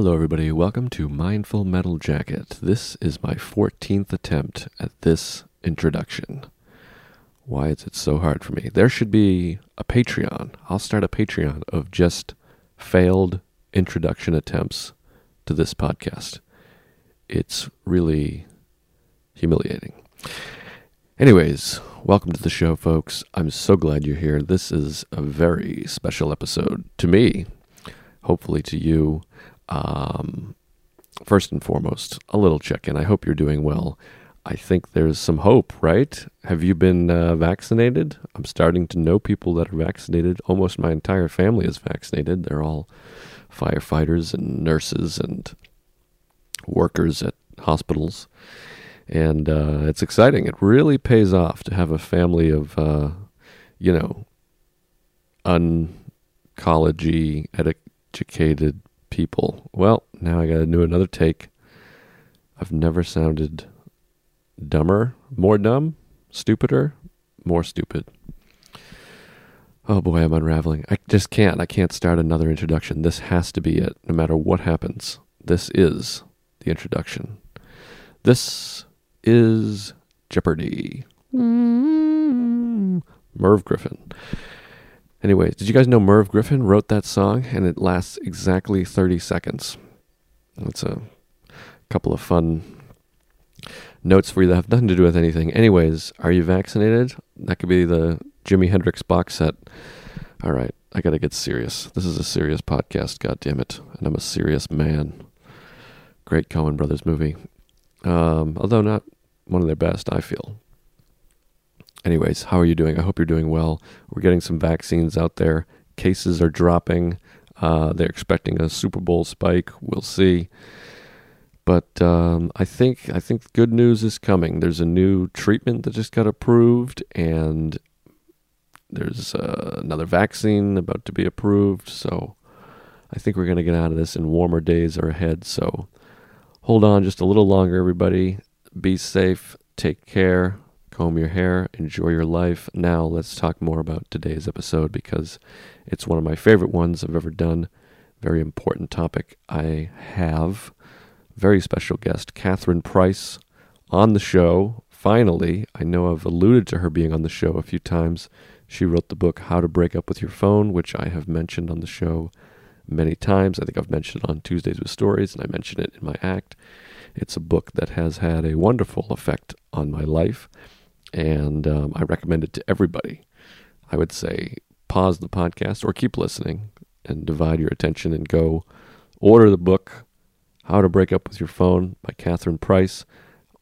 Hello, everybody. Welcome to Mindful Metal Jacket. This is my 14th attempt at this introduction. Why is it so hard for me? There should be a Patreon. I'll start a Patreon of just failed introduction attempts to this podcast. It's really humiliating. Anyways, welcome to the show, folks. I'm so glad you're here. This is a very special episode to me, hopefully to you. Um, first and foremost, a little check in. I hope you're doing well. I think there's some hope, right? Have you been uh, vaccinated? I'm starting to know people that are vaccinated. Almost my entire family is vaccinated. They're all firefighters and nurses and workers at hospitals. And uh, it's exciting. It really pays off to have a family of, uh, you know, uncollege educated people. Well, now I got to do another take. I've never sounded dumber, more dumb, stupider, more stupid. Oh boy, I'm unraveling. I just can't. I can't start another introduction. This has to be it, no matter what happens. This is the introduction. This is Jeopardy. Mm-hmm. Merv Griffin. Anyways, did you guys know Merv Griffin wrote that song and it lasts exactly 30 seconds? That's a couple of fun notes for you that have nothing to do with anything. Anyways, are you vaccinated? That could be the Jimi Hendrix box set. All right, I got to get serious. This is a serious podcast, God damn it. And I'm a serious man. Great Coen Brothers movie. Um, although not one of their best, I feel. Anyways, how are you doing? I hope you're doing well. We're getting some vaccines out there. Cases are dropping. Uh, they're expecting a Super Bowl spike. We'll see. But um, I think I think good news is coming. There's a new treatment that just got approved, and there's uh, another vaccine about to be approved. So I think we're going to get out of this, and warmer days are ahead. So hold on just a little longer, everybody. Be safe. Take care comb your hair, enjoy your life. Now, let's talk more about today's episode because it's one of my favorite ones I've ever done. Very important topic. I have very special guest, Catherine Price, on the show. Finally, I know I've alluded to her being on the show a few times. She wrote the book How to Break Up with Your Phone, which I have mentioned on the show many times. I think I've mentioned it on Tuesdays with Stories, and I mention it in my act. It's a book that has had a wonderful effect on my life and um, I recommend it to everybody. I would say pause the podcast or keep listening and divide your attention and go order the book, How to Break Up with Your Phone by Catherine Price.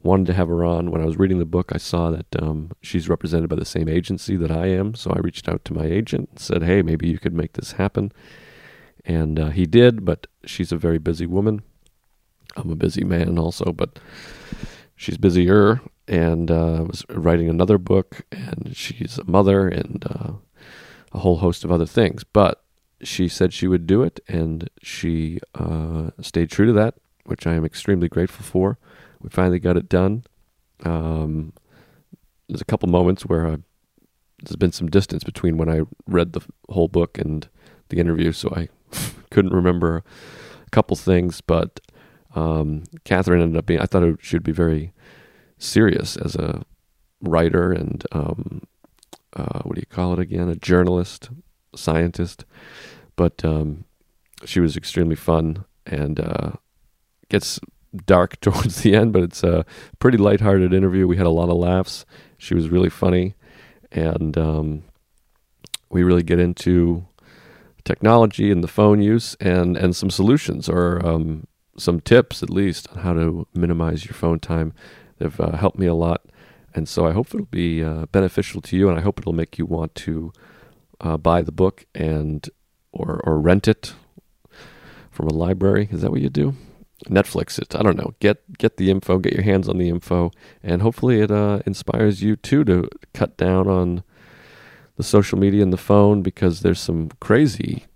Wanted to have her on. When I was reading the book, I saw that um, she's represented by the same agency that I am. So I reached out to my agent and said, hey, maybe you could make this happen. And uh, he did, but she's a very busy woman. I'm a busy man also, but she's busier and uh, was writing another book, and she's a mother and uh, a whole host of other things. But she said she would do it, and she uh, stayed true to that, which I am extremely grateful for. We finally got it done. Um, there's a couple moments where I, there's been some distance between when I read the whole book and the interview, so I couldn't remember a couple things, but um, Catherine ended up being, I thought she would be very serious as a writer and um, uh, what do you call it again? A journalist, scientist. But um, she was extremely fun and uh, gets dark towards the end, but it's a pretty lighthearted interview. We had a lot of laughs. She was really funny, and um, we really get into technology and the phone use and and some solutions or um, some tips at least on how to minimize your phone time They've uh, helped me a lot, and so I hope it'll be uh, beneficial to you, and I hope it'll make you want to uh, buy the book and or or rent it from a library. Is that what you do? Netflix it. I don't know. Get get the info. Get your hands on the info, and hopefully it uh, inspires you too to cut down on the social media and the phone because there's some crazy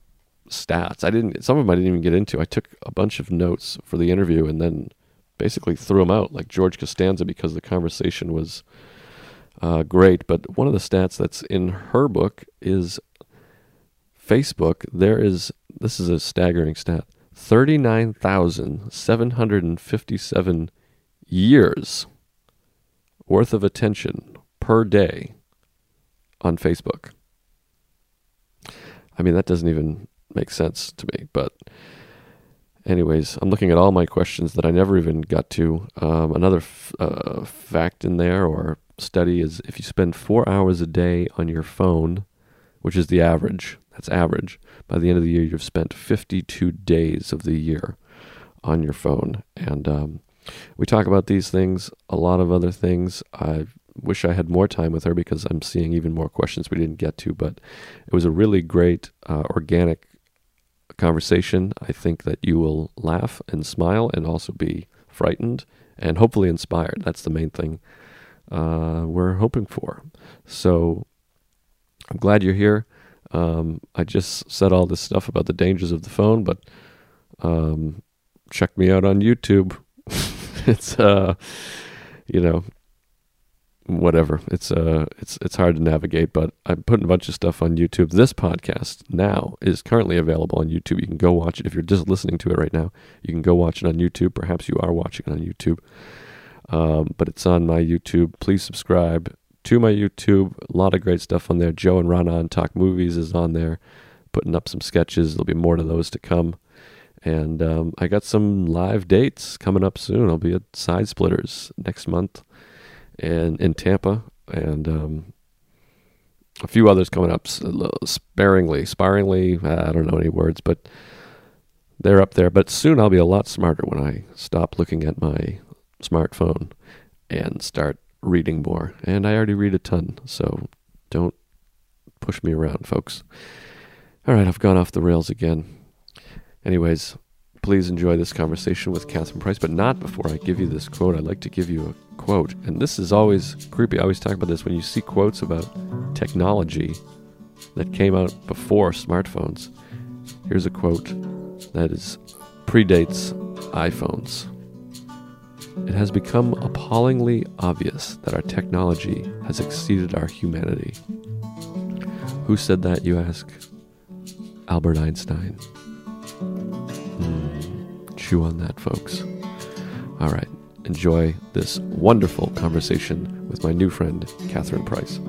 stats. I didn't. Some of them I didn't even get into. I took a bunch of notes for the interview, and then basically threw him out, like George Costanza, because the conversation was uh, great. But one of the stats that's in her book is Facebook. There is this is a staggering stat. 39,757 years worth of attention per day on Facebook. I mean, that doesn't even make sense to me. But, anyways, I'm looking at all my questions that I never even got to. Um, another f- uh, fact in there or study is if you spend four hours a day on your phone, which is the average, that's average, by the end of the year, you've spent 52 days of the year on your phone. And um, we talk about these things, a lot of other things. I wish I had more time with her because I'm seeing even more questions we didn't get to, but it was a really great, uh, organic conversation. I think that you will laugh and smile and also be frightened and hopefully inspired. That's the main thing uh, we're hoping for. So I'm glad you're here. Um, I just said all this stuff about the dangers of the phone, but um, check me out on YouTube. it's uh, you know, whatever. It's uh, it's it's hard to navigate, but I'm putting a bunch of stuff on YouTube. This podcast now is currently available on YouTube. You can go watch it if you're just listening to it right now. You can go watch it on YouTube. Perhaps you are watching it on YouTube, um, but it's on my YouTube. Please subscribe to my YouTube. A lot of great stuff on there. Joe and Rana on Talk Movies is on there, putting up some sketches. There'll be more to those to come. And um, I got some live dates coming up soon. I'll be at Side Splitters next month and in Tampa, and um, a few others coming up sparingly, sparingly. I don't know any words, but they're up there. But soon I'll be a lot smarter when I stop looking at my smartphone and start reading more. And I already read a ton, so don't push me around, folks. All right, I've gone off the rails again. Anyways, please enjoy this conversation with Catherine Price, but not before I give you this quote. I'd like to give you a quote. And this is always creepy. I always talk about this when you see quotes about technology that came out before smartphones. Here's a quote that is predates iPhones. It has become appallingly obvious that our technology has exceeded our humanity. Who said that, you ask? Albert Einstein. On that, folks. All right, enjoy this wonderful conversation with my new friend, Catherine Price.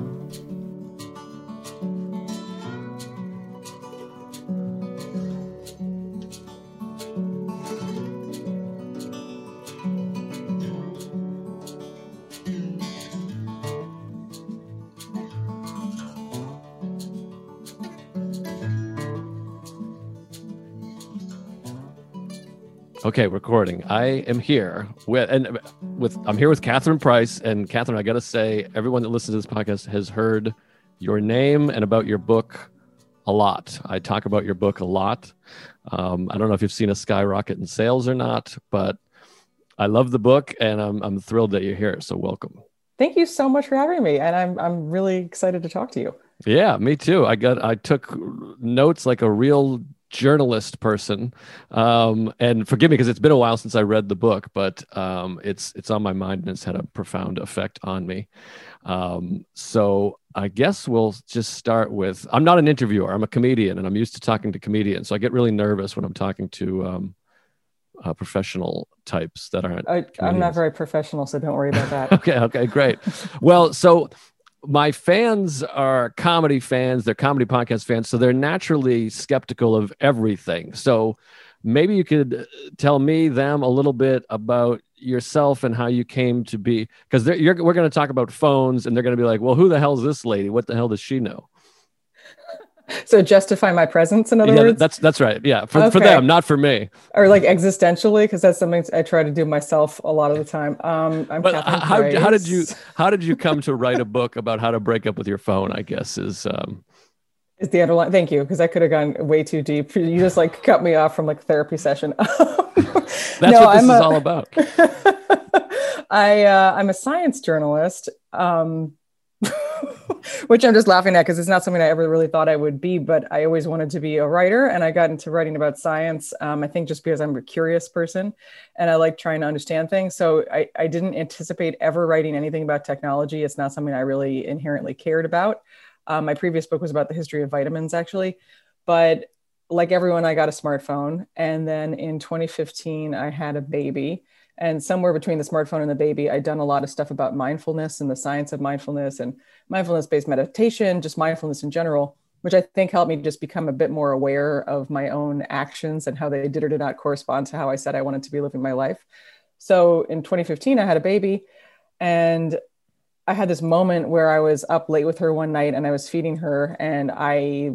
Okay, recording. I am here with and with I'm here with Catherine Price and Catherine. I got to say, everyone that listens to this podcast has heard your name and about your book a lot. I talk about your book a lot. Um, I don't know if you've seen a skyrocket in sales or not, but I love the book and I'm I'm thrilled that you're here. So welcome. Thank you so much for having me, and I'm I'm really excited to talk to you. Yeah, me too. I got I took notes like a real journalist person. Um, and forgive me because it's been a while since I read the book, but um, it's it's on my mind and it's had a profound effect on me. Um, so I guess we'll just start with I'm not an interviewer. I'm a comedian, and I'm used to talking to comedians. So I get really nervous when I'm talking to um, uh, professional types that aren't. I, am not very professional, so don't worry about that. okay. Okay. Great. well, so my fans are comedy fans, they're comedy podcast fans, so they're naturally skeptical of everything. So maybe you could uh, tell me them a little bit about yourself and how you came to be because we're going to talk about phones and they're going to be like well who the hell is this lady? What the hell does she know so justify my presence in other yeah, words? that's that's right. Yeah for, okay. for them not for me. Or like existentially because that's something i try to do myself a lot of the time. Um I'm but how, how did you how did you come to write a book about how to break up with your phone i guess is um is the underline thank you because i could have gone way too deep. You just like cut me off from like therapy session. That's no, what this I'm is a, all about. I uh, i'm a science journalist um which I'm just laughing at because it's not something I ever really thought I would be, but I always wanted to be a writer. And I got into writing about science, um, I think just because I'm a curious person and I like trying to understand things. So I, I didn't anticipate ever writing anything about technology. It's not something I really inherently cared about. Um, my previous book was about the history of vitamins, actually. But like everyone, I got a smartphone. And then in 2015, I had a baby. And somewhere between the smartphone and the baby, I'd done a lot of stuff about mindfulness and the science of mindfulness and mindfulness based meditation, just mindfulness in general, which I think helped me just become a bit more aware of my own actions and how they did or did not correspond to how I said I wanted to be living my life. So in 2015, I had a baby and I had this moment where I was up late with her one night and I was feeding her. And I,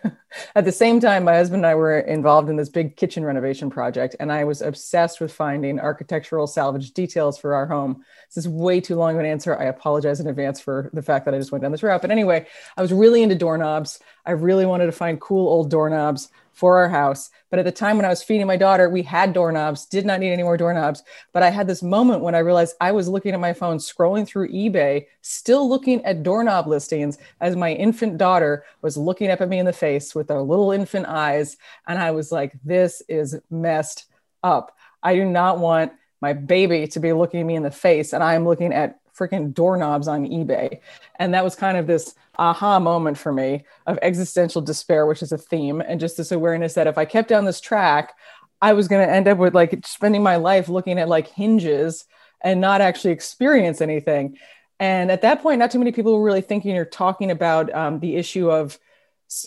at the same time, my husband and I were involved in this big kitchen renovation project. And I was obsessed with finding architectural salvage details for our home. This is way too long of an answer. I apologize in advance for the fact that I just went down this route. But anyway, I was really into doorknobs. I really wanted to find cool old doorknobs for our house. But at the time when I was feeding my daughter, we had doorknobs, did not need any more doorknobs. But I had this moment when I realized I was looking at my phone, scrolling through eBay, still looking at doorknob listings as my infant daughter was looking up at me in the face with her little infant eyes. And I was like, this is messed up. I do not want my baby to be looking me in the face and I'm looking at freaking doorknobs on eBay. And that was kind of this aha moment for me of existential despair, which is a theme, and just this awareness that if I kept down this track, I was going to end up with like spending my life looking at like hinges and not actually experience anything. And at that point, not too many people were really thinking or talking about um, the issue of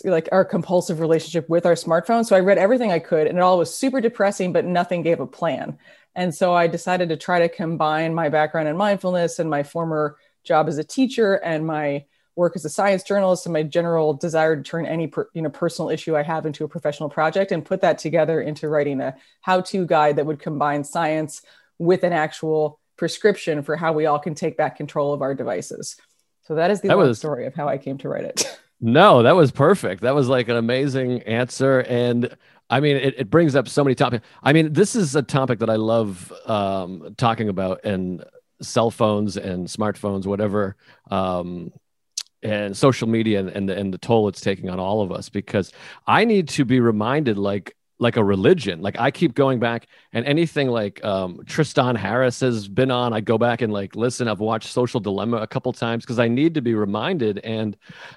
like our compulsive relationship with our smartphone. So I read everything I could, and it all was super depressing, but nothing gave a plan. And so I decided to try to combine my background in mindfulness and my former job as a teacher and my work as a science journalist and my general desire to turn any per, you know personal issue I have into a professional project and put that together into writing a how-to guide that would combine science with an actual prescription for how we all can take back control of our devices. So that is the that was, story of how I came to write it. No, that was perfect. That was like an amazing answer. And I mean, it, it brings up so many topics. I mean, this is a topic that I love um, talking about and cell phones and smartphones, whatever. Um, and social media and, and the, and the toll it's taking on all of us because I need to be reminded like like a religion. Like I keep going back and anything like um, Tristan Harris has been on, I go back and like listen. I've watched Social Dilemma a couple times because I need to be reminded. And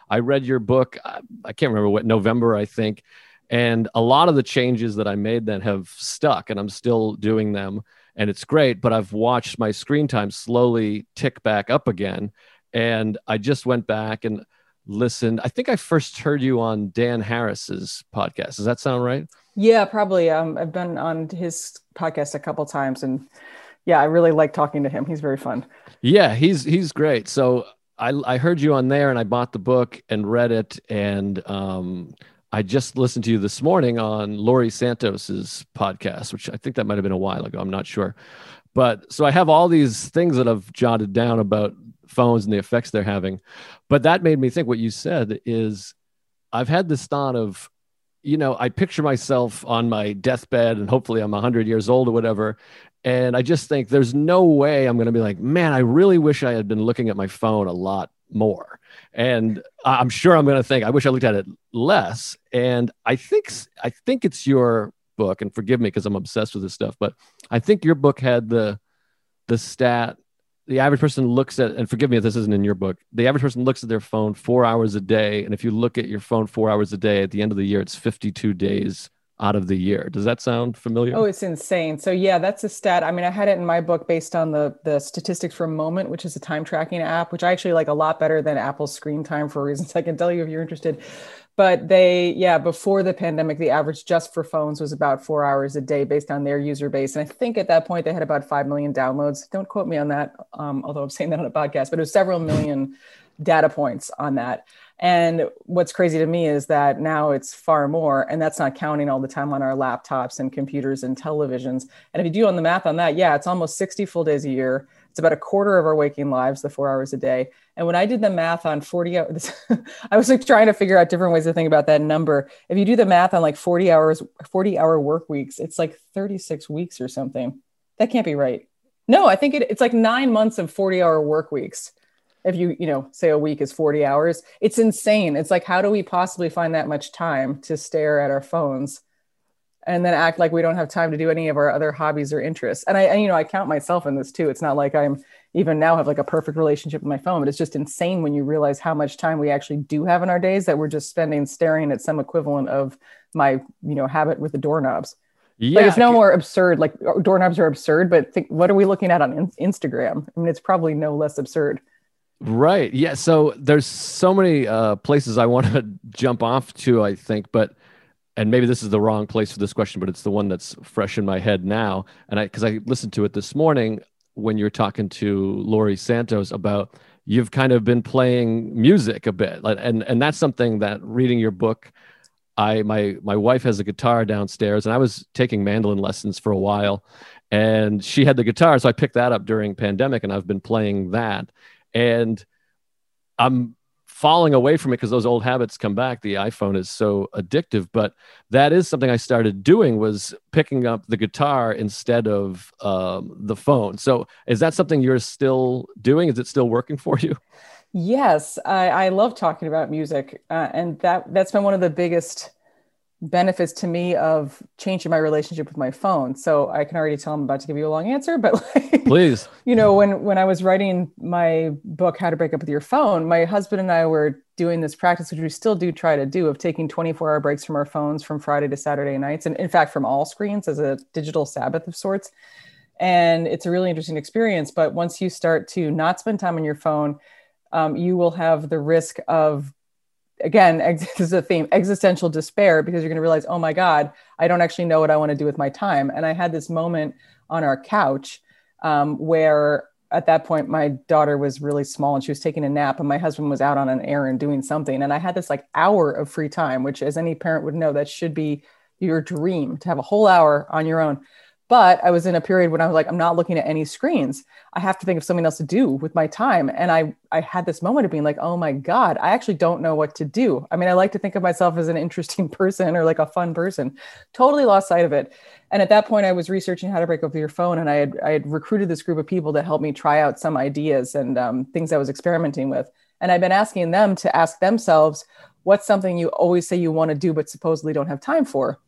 I read your book. I, I can't remember what November I think, and a lot of the changes that I made then have stuck, and I'm still doing them, and it's great. But I've watched my screen time slowly tick back up again and I just went back and listened. I think I first heard you on Dan Harris's podcast. Does that sound right? Yeah, probably. Um, I've been on his podcast a couple times, and yeah, I really like talking to him. He's very fun. Yeah, he's he's great. So I I heard you on there, and I bought the book and read it, and um, I just listened to you this morning on Laurie Santos's podcast, which I think that might have been a while ago. I'm not sure. But so I have all these things that I've jotted down about phones and the effects they're having. But that made me think what you said is I've had this thought of, you know, I picture myself on my deathbed and hopefully I'm 100 years old or whatever. And I just think there's no way I'm going to be like, man, I really wish I had been looking at my phone a lot more. And I'm sure I'm going to think, I wish I looked at it less. And I think, I think it's your book, and forgive me because I'm obsessed with this stuff, but I think your book had the, the stat the average person looks at and forgive me if this isn't in your book the average person looks at their phone four hours a day and if you look at your phone four hours a day at the end of the year it's 52 days out of the year. Does that sound familiar? Oh it's insane. So yeah that's a stat. I mean i had it in my book based on the the statistics for moment which is a time tracking app which i actually like a lot better than apple's screen time for reasons i can tell you if you're interested. But they yeah before the pandemic the average just for phones was about four hours a day based on their user base. And i think at that point they had about 5 million downloads. Don't quote me on that um, although i'm saying that on a podcast but it was several million data points on that and what's crazy to me is that now it's far more and that's not counting all the time on our laptops and computers and televisions and if you do on the math on that yeah it's almost 60 full days a year it's about a quarter of our waking lives, the four hours a day. And when I did the math on 40 hours, I was like trying to figure out different ways to think about that number. If you do the math on like 40 hours, 40 hour work weeks, it's like 36 weeks or something. That can't be right. No, I think it, it's like nine months of 40 hour work weeks. If you, you know, say a week is 40 hours, it's insane. It's like, how do we possibly find that much time to stare at our phones and then act like we don't have time to do any of our other hobbies or interests. And I, and, you know, I count myself in this too. It's not like I'm even now have like a perfect relationship with my phone, but it's just insane when you realize how much time we actually do have in our days that we're just spending staring at some equivalent of my, you know, habit with the doorknobs. Yeah, like it's no more absurd. Like doorknobs are absurd, but think, what are we looking at on in- Instagram? I mean, it's probably no less absurd. Right. Yeah. So there's so many uh, places I want to jump off to. I think, but and maybe this is the wrong place for this question, but it's the one that's fresh in my head now. And I, because I listened to it this morning when you're talking to Laurie Santos about you've kind of been playing music a bit, and and that's something that reading your book. I my my wife has a guitar downstairs, and I was taking mandolin lessons for a while, and she had the guitar, so I picked that up during pandemic, and I've been playing that, and I'm falling away from it because those old habits come back. The iphone is so addictive. But that is something i started doing was picking up the guitar instead of um, the phone. So is that something you're still doing? Is it still working for you? Yes. I, I love talking about music uh, and that that's been one of the biggest benefits to me of changing my relationship with my phone. So I can already tell I'm about to give you a long answer, but like, please, you know, when when I was writing my book, How to Break Up with Your Phone, my husband and I were doing this practice, which we still do try to do, of taking 24 hour breaks from our phones from Friday to Saturday nights, and in fact, from all screens as a digital Sabbath of sorts. And it's a really interesting experience. But once you start to not spend time on your phone, um, you will have the risk of again, this is a theme existential despair because you're going to realize, oh my God, I don't actually know what I want to do with my time. And I had this moment on our couch um, where at that point my daughter was really small and she was taking a nap and my husband was out on an errand doing something and i had this like hour of free time which as any parent would know that should be your dream to have a whole hour on your own but I was in a period when I was like, I'm not looking at any screens. I have to think of something else to do with my time. And I, I had this moment of being like, oh my God, I actually don't know what to do. I mean, I like to think of myself as an interesting person or like a fun person. Totally lost sight of it. And at that point, I was researching how to break up your phone, and I had I had recruited this group of people to help me try out some ideas and um, things I was experimenting with. And I've been asking them to ask themselves, what's something you always say you want to do but supposedly don't have time for?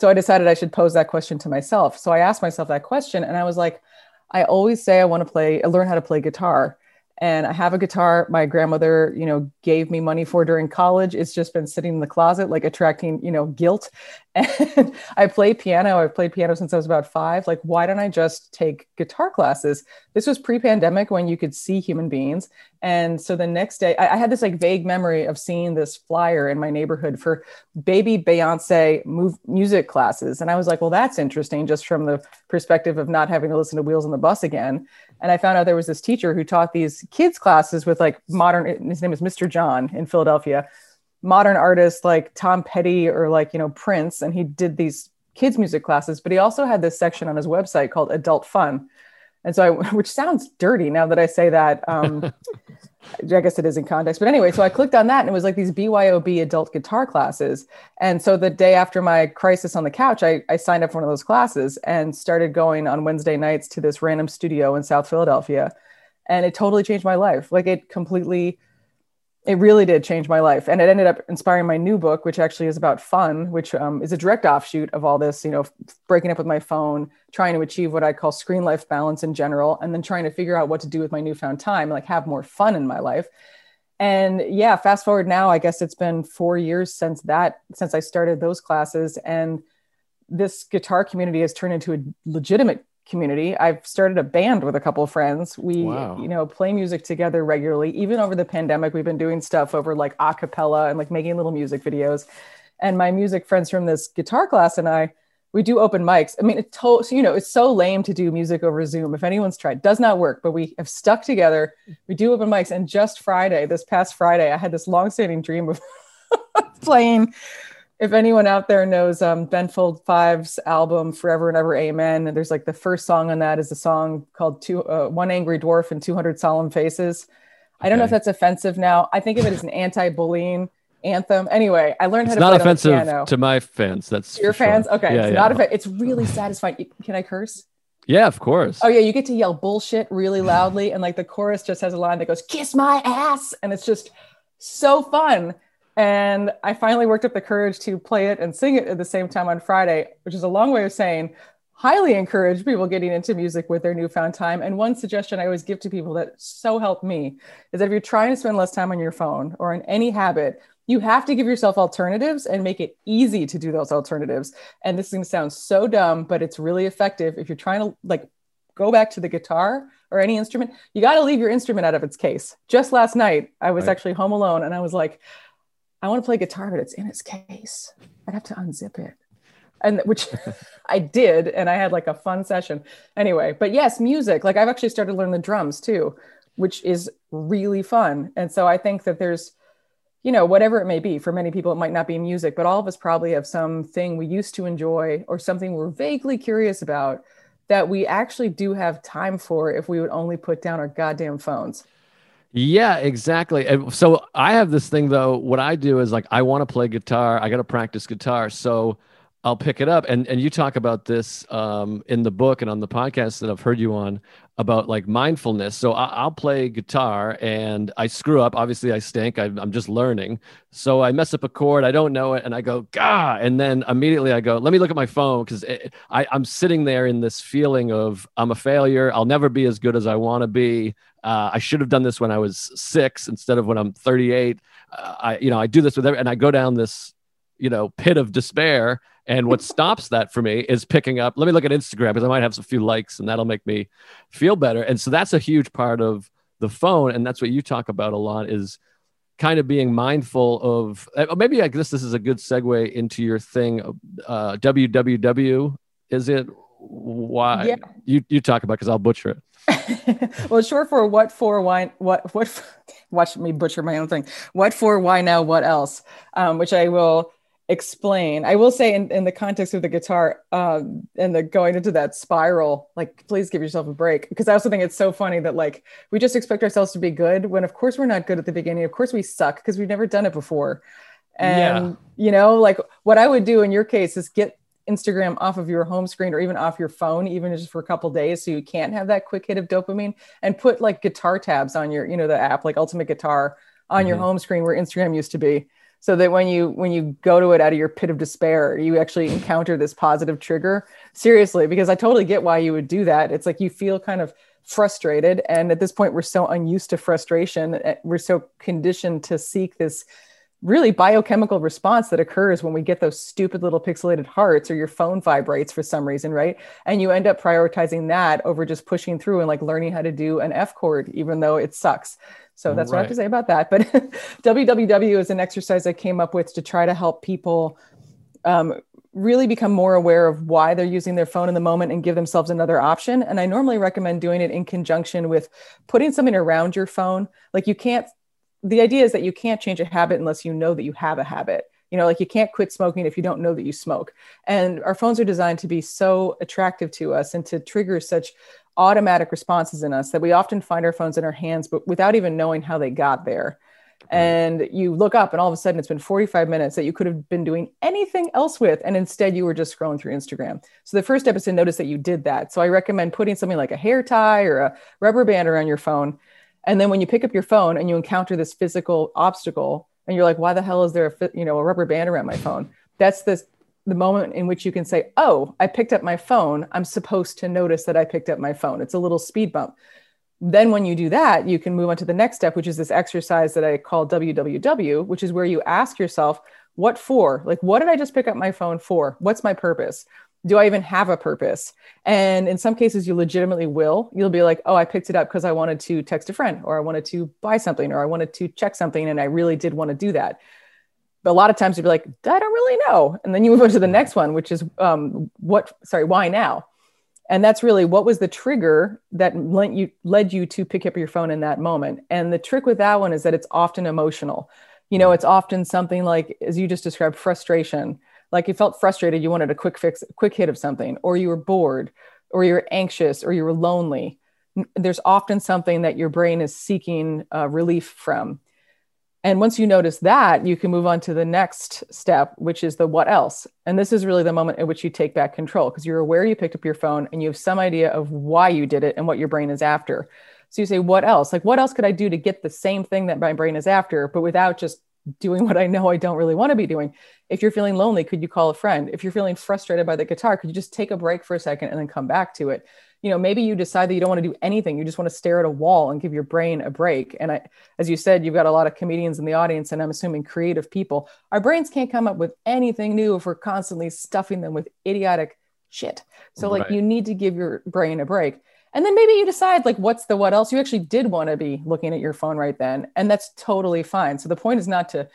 So I decided I should pose that question to myself. So I asked myself that question and I was like, I always say I want to play, learn how to play guitar and I have a guitar my grandmother, you know, gave me money for during college. It's just been sitting in the closet, like attracting, you know, guilt. And I play piano. I've played piano since I was about five. Like, why don't I just take guitar classes? This was pre-pandemic when you could see human beings. And so the next day, I, I had this like vague memory of seeing this flyer in my neighborhood for baby Beyonce move, music classes. And I was like, well, that's interesting, just from the perspective of not having to listen to Wheels on the Bus again and I found out there was this teacher who taught these kids classes with like modern. His name is Mr. John in Philadelphia, modern artists like Tom Petty or like you know Prince, and he did these kids music classes. But he also had this section on his website called Adult Fun, and so I, which sounds dirty now that I say that. Um, I guess it is in context. But anyway, so I clicked on that and it was like these BYOB adult guitar classes. And so the day after my crisis on the couch, I, I signed up for one of those classes and started going on Wednesday nights to this random studio in South Philadelphia. And it totally changed my life. Like it completely it really did change my life. And it ended up inspiring my new book which actually is about fun which um, is a direct offshoot of all this you know breaking up with my phone trying to achieve what i call screen life balance in general and then trying to figure out what to do with my newfound time like have more fun in my life. And yeah fast forward now i guess it's been four years since that since i started those classes and this guitar community has turned into a legitimate community. I've started a band with a couple of friends. We, wow. you know, play music together regularly. Even over the pandemic, we've been doing stuff over like Acapella and like making little music videos. And my music friends from this guitar class and I, we do open mics. I mean, it's to- so, you know, it's so lame to do music over Zoom. If anyone's tried, does not work, but we have stuck together. We do open mics. And just Friday, this past Friday, I had this long-standing dream of playing if anyone out there knows um, Ben Folds Five's album Whatever and Ever Amen, and there's like the first song on that is a song called Two, uh, One Angry Dwarf and 200 Solemn Faces. I don't know if that's offensive now. I think of it as an anti-bullying anthem. Anyway, I learned it's how to do it. It's not offensive to my fans. That's your fans. Sure. Okay, yeah, it's yeah. not offensive. It's really satisfying. Can I curse? Yeah, of course. Oh yeah, you get to yell bullshit really loudly, and like the chorus just has a line that goes "kiss my ass," and it's just so fun And I finally worked up the courage to play it and sing it at the same time on Friday, which is a long way of saying highly encourage people getting into music with their newfound time. And one suggestion I always give to people that so helped me is that if you're trying to spend less time on your phone or in any habit, you have to give yourself alternatives and make it easy to do those alternatives. And this is going to sound so dumb, but it's really effective. If you're trying to like go back to the guitar or any instrument, you got to leave your instrument out of its case. Just last night, I was right. actually home alone and I was like, I want to play guitar, but it's in its case. I'd have to unzip it. And which I did, and I had like a fun session. Anyway, but yes, music. Like I've actually started to learn the drums too, which is really fun. And so I think that there's, you know, whatever it may be, for many people, it might not be music, but all of us probably have something we used to enjoy or something we're vaguely curious about that we actually do have time for if we would only put down our goddamn phones. Yeah, exactly. And so I have this thing though. What I do is like I want to play guitar. I got to practice guitar. So I'll pick it up. And and you talk about this um, in the book and on the podcast that I've heard you on about like mindfulness. So I, will play guitar and I screw up. Obviously, I stink. I, am just learning. So I mess up a chord. I don't know it, and I go gah. And then immediately I go, let me look at my phone because I'm sitting there in this feeling of I'm a failure. I'll never be as good as I want to be. Uh, I should have done this when I was six instead of when I'm 38. Uh, I, you know, I do this with every, and I go down this, you know, pit of despair. And what stops that for me is picking up. Let me look at Instagram because I might have a few likes, and that'll make me feel better. And so that's a huge part of the phone, and that's what you talk about a lot is kind of being mindful of. Uh, maybe I guess this is a good segue into your thing. Uh, WWW is it? Why yeah. you you talk about because I'll butcher it. well, short for what for why what what watch me butcher my own thing. What for why now what else? Um, which I will explain. I will say in, in the context of the guitar um, and the going into that spiral, like please give yourself a break because I also think it's so funny that like we just expect ourselves to be good when of course we're not good at the beginning. Of course we suck because we've never done it before. And yeah. you know, like what I would do in your case is get Instagram off of your home screen or even off your phone, even just for a couple days, so you can't have that quick hit of dopamine, and put like guitar tabs on your, you know, the app like Ultimate Guitar on mm-hmm. your home screen where Instagram used to be, so that when you when you go to it out of your pit of despair, you actually encounter this positive trigger. Seriously, because I totally get why you would do that. It's like you feel kind of frustrated, and at this point, we're so unused to frustration, eh, we're so conditioned to seek this really biochemical response that occurs when we get those stupid little pixelated hearts or your phone vibrates for some reason, right? And you end up prioritizing that over just pushing through and like learning how to do an F chord, even though it sucks. So that's right. what I have to say about that. But WWW is an exercise I came up with to try to help people um, really become more aware of why they're using their phone in the moment and give themselves another option. And I normally recommend doing it in conjunction with putting something around your phone. Like you can't the idea is that you can't change a habit unless you know that you have a habit. You know like you can't quit smoking if you don't know that you smoke. And our phones are designed to be so attractive to us and to trigger such automatic responses in us that we often find our phones in our hands but without even knowing how they got there. And you look up and all of a sudden it's been 45 minutes that you could have been doing anything else with and instead you were just scrolling through instagram. So the first episode notice that you did that. So i recommend putting something like a hair tie or a rubber band around your phone and then when you pick up your phone and you encounter this physical obstacle and you're like, why the hell is there a, you know, a rubber band around my phone? That's this, the moment in which you can say, oh, I picked up my phone. I'm supposed to notice that I picked up my phone. It's a little speed bump. Then when you do that, you can move on to the next step, which is this exercise that I call WWW, which is where you ask yourself, what for? Like, what did I just pick up my phone for? What's my purpose? Do I even have a purpose? And in some cases, you legitimately will. You'll be like, oh, I picked it up because I wanted to text a friend, or I wanted to buy something, or I wanted to check something, and I really did want to do that. But a lot of times you'd be like, I don't really know. And then you move on to the next one, which is um, what, sorry, why now? And that's really what was the trigger that led you, led you to pick up your phone in that moment. And the trick with that one is that it's often emotional. You know, it's often something like, as you just described, frustration like you felt frustrated you wanted a quick fix quick hit of something or you were bored or you were anxious or you were lonely there's often something that your brain is seeking uh, relief from. And once you notice that you can move on to the next step which is the what else. And this is really the moment in which you take back control because you're aware you picked up your phone and you have some idea of why you did it and what your brain is after. So you say what else? Like what else could i do to get the same thing that my brain is after but without just doing what I know I don't really want to be doing. If you're feeling lonely, could you call a friend? If you're feeling frustrated by the guitar, could you just take a break for a second and then come back to it? You know, maybe you decide that you don't want to do anything. You just want to stare at a wall and give your brain a break. And I, as you said, you've got a lot of comedians in the audience, and I'm assuming creative people. Our brains can't come up with anything new if we're constantly stuffing them with idiotic shit. So, like, you need to give your brain a break and then maybe you decide like what's the what else? You actually did want to be looking at your phone right then and that's totally fine. So the point is not to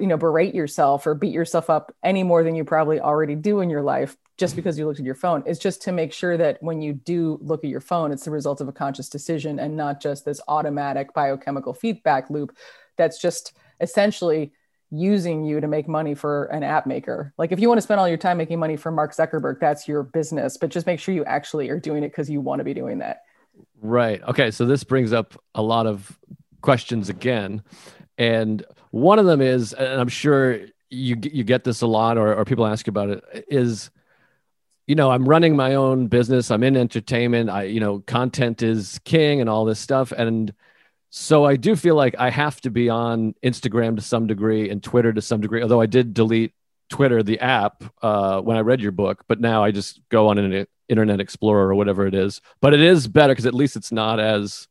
you know berate yourself or beat yourself up any more than you probably already do in your life just because you looked at your phone. It's just to make sure that when you do look at your phone it's the result of a conscious decision and not just this automatic biochemical feedback loop that's just essentially using you to make money for an app maker. Like if you want to spend all your time making money for Mark Zuckerberg, that's your business, but just make sure you actually are doing it because you want to be doing that. Right. Okay. So this brings up a lot of questions again. And one of them is, and I'm sure you you get this a lot or, or people ask about it, is you know, I'm running my own business. I'm in entertainment. I, you know, content is king and all this stuff. And so I do feel like I have to be on Instagram to some degree and Twitter to some degree, although I did delete Twitter, the app, uh, when I read your book, but now I just go on an Internet Explorer or whatever it is. But it is better because at least it's not as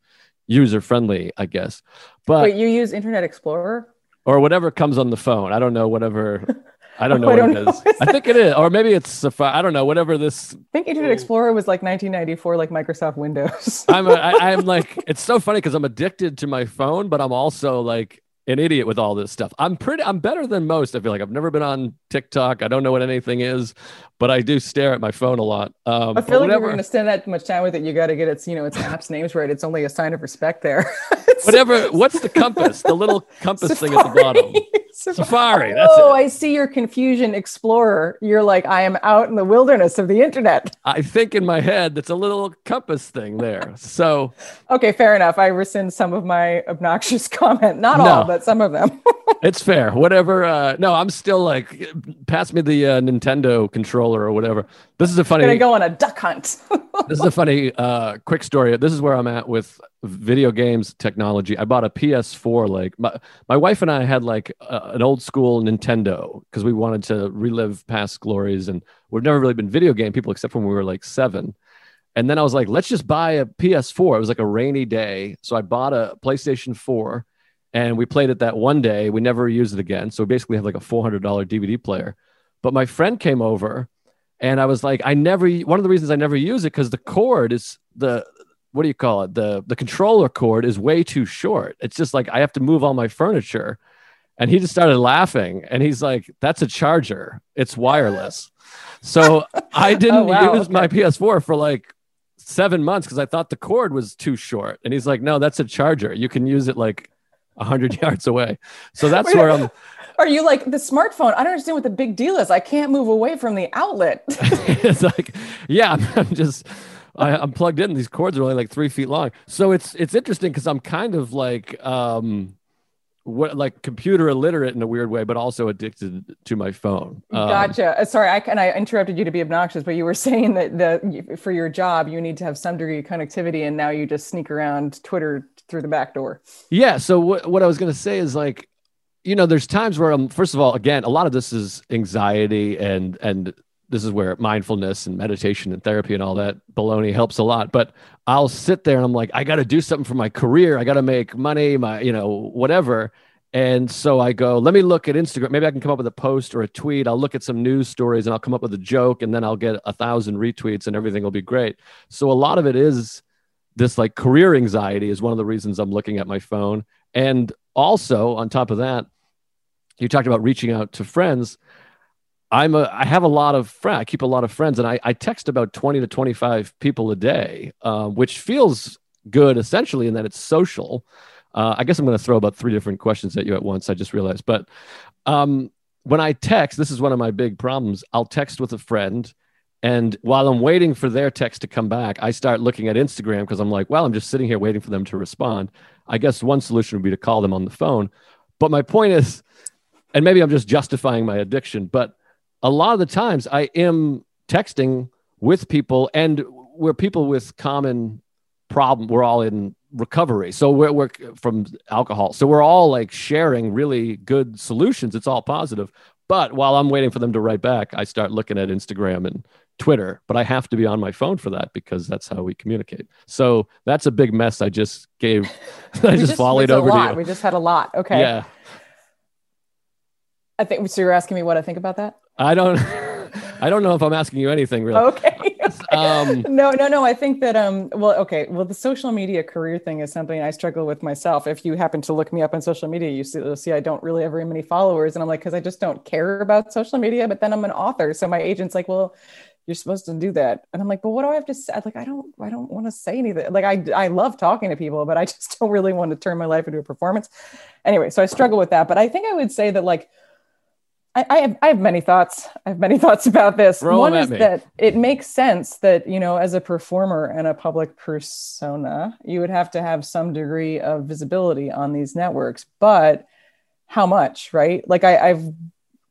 user friendly, I guess. But Wait, you use Internet Explorer? Or whatever comes on the phone. I don't know, whatever I don't know I don't what know. it is. I think it is, or maybe it's Safari. I don't know. Whatever this. I think Internet Explorer was like 1994, like Microsoft Windows. I'm a, I, I'm like it's so funny because I'm addicted to my phone, but I'm also like an idiot with all this stuff. I'm pretty I'm better than most. I feel like I've never been on TikTok. I don't know what anything is, but I do stare at my phone a lot. Um, I feel like whatever, you're going to spend that much time with it. You got to get its you know its app's names right. It's only a sign of respect there. whatever. What's the compass? The little compass Safari. thing at the bottom. Safari. That's oh. I see your confusion, Explorer. You're like, I am out in the wilderness of the internet. I think in my head that's a little compass thing there. So, okay, fair enough. I rescind some of my obnoxious comment. Not no, all, but some of them. it's fair. Whatever. Uh, no, I'm still like, pass me the uh, Nintendo controller or whatever. This is a funny. Gonna go on a duck hunt. this is a funny, uh, quick story. This is where I'm at with video games technology. I bought a PS4. Like my, my wife and I had like a, an old school Nintendo because we wanted to relive past glories, and we've never really been video game people except when we were like seven. And then I was like, let's just buy a PS4. It was like a rainy day, so I bought a PlayStation 4, and we played it that one day. We never used it again, so we basically have like a $400 DVD player. But my friend came over. And I was like, I never. One of the reasons I never use it because the cord is the what do you call it? The the controller cord is way too short. It's just like I have to move all my furniture. And he just started laughing and he's like, That's a charger. It's wireless. So I didn't oh, wow, use okay. my PS4 for like seven months because I thought the cord was too short. And he's like, No, that's a charger. You can use it like hundred yards away. So that's where I'm are you like the smartphone? I don't understand what the big deal is. I can't move away from the outlet. it's like, yeah, I'm just I, am plugged in. These cords are only like three feet long. So it's it's interesting because I'm kind of like um what like computer illiterate in a weird way, but also addicted to my phone. Um, gotcha. Uh, sorry, I and I interrupted you to be obnoxious, but you were saying that the for your job you need to have some degree of connectivity, and now you just sneak around Twitter through the back door. Yeah. So what what I was gonna say is like, you know, there's times where I'm first of all, again, a lot of this is anxiety and and this is where mindfulness and meditation and therapy and all that baloney helps a lot. But I'll sit there and I'm like, I got to do something for my career. I got to make money, my, you know, whatever. And so I go, let me look at Instagram. Maybe I can come up with a post or a tweet. I'll look at some news stories and I'll come up with a joke and then I'll get a thousand retweets and everything will be great. So a lot of it is this like career anxiety is one of the reasons I'm looking at my phone. And also on top of that, you talked about reaching out to friends. I'm a I have a lot of friends. I keep a lot of friends, and I, I text about 20 to 25 people a day, uh, which feels good essentially in that it's social. Uh, I guess I'm going to throw about three different questions at you at once. I just realized, but um, when I text, this is one of my big problems. I'll text with a friend, and while I'm waiting for their text to come back, I start looking at Instagram because I'm like, well, I'm just sitting here waiting for them to respond. I guess one solution would be to call them on the phone. But my point is, and maybe I'm just justifying my addiction, but a lot of the times I am texting with people and we're people with common problem. We're all in recovery. So we're, we're from alcohol. So we're all like sharing really good solutions. It's all positive. But while I'm waiting for them to write back, I start looking at Instagram and Twitter, but I have to be on my phone for that because that's how we communicate. So that's a big mess I just gave. I just, just volleyed over to you. We just had a lot. Okay. Yeah. I think so. You're asking me what I think about that? I don't. I don't know if I'm asking you anything really. Okay. um, no, no, no. I think that um. Well, okay. Well, the social media career thing is something I struggle with myself. If you happen to look me up on social media, you see, you'll see I don't really have very many followers, and I'm like, because I just don't care about social media. But then I'm an author, so my agent's like, well you're supposed to do that and i'm like but what do i have to say like i don't i don't want to say anything like i i love talking to people but i just don't really want to turn my life into a performance anyway so i struggle with that but i think i would say that like I, I have I have many thoughts. I have many thoughts about this. Roll One is me. that it makes sense that you know, as a performer and a public persona, you would have to have some degree of visibility on these networks. But how much, right? Like I, I've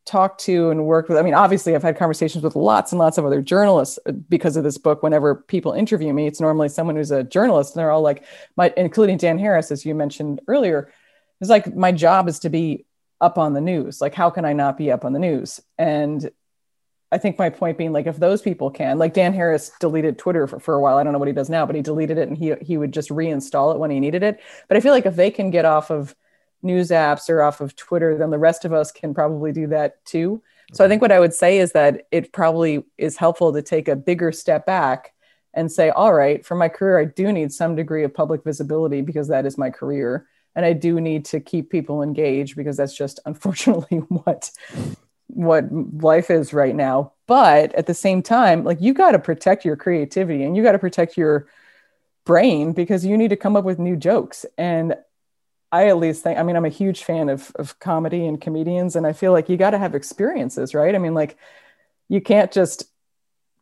talked to and worked with i mean obviously i've had conversations with lots and lots of other journalists uh, because of this book. Whenever people interview me it's normally someone who's a journalist and they're all like my including dan harris as you mentioned earlier it's like my job is to be up on the news. Like how can i not be up on the news? And i think my point being like if those people can like dan harris deleted twitter for, for a while. I don't know what he does now but he deleted it and he, he would just reinstall it when he needed it. But i feel like if they can get off of news apps or off of Twitter, then the rest of us can probably do that too. So I mm-hmm. think what I would say is that it probably is helpful to take a bigger step back and say, all right, for my career, I do need some degree of public visibility because that is my career. And I do need to keep people engaged because that's just unfortunately what what life is right now. But at the same time, like you got to protect your creativity and you got to protect your brain because you need to come up with new jokes. And I at least think, I mean, I'm a huge fan of, of comedy and comedians, and I feel like you got to have experiences, right? I mean, like, you can't just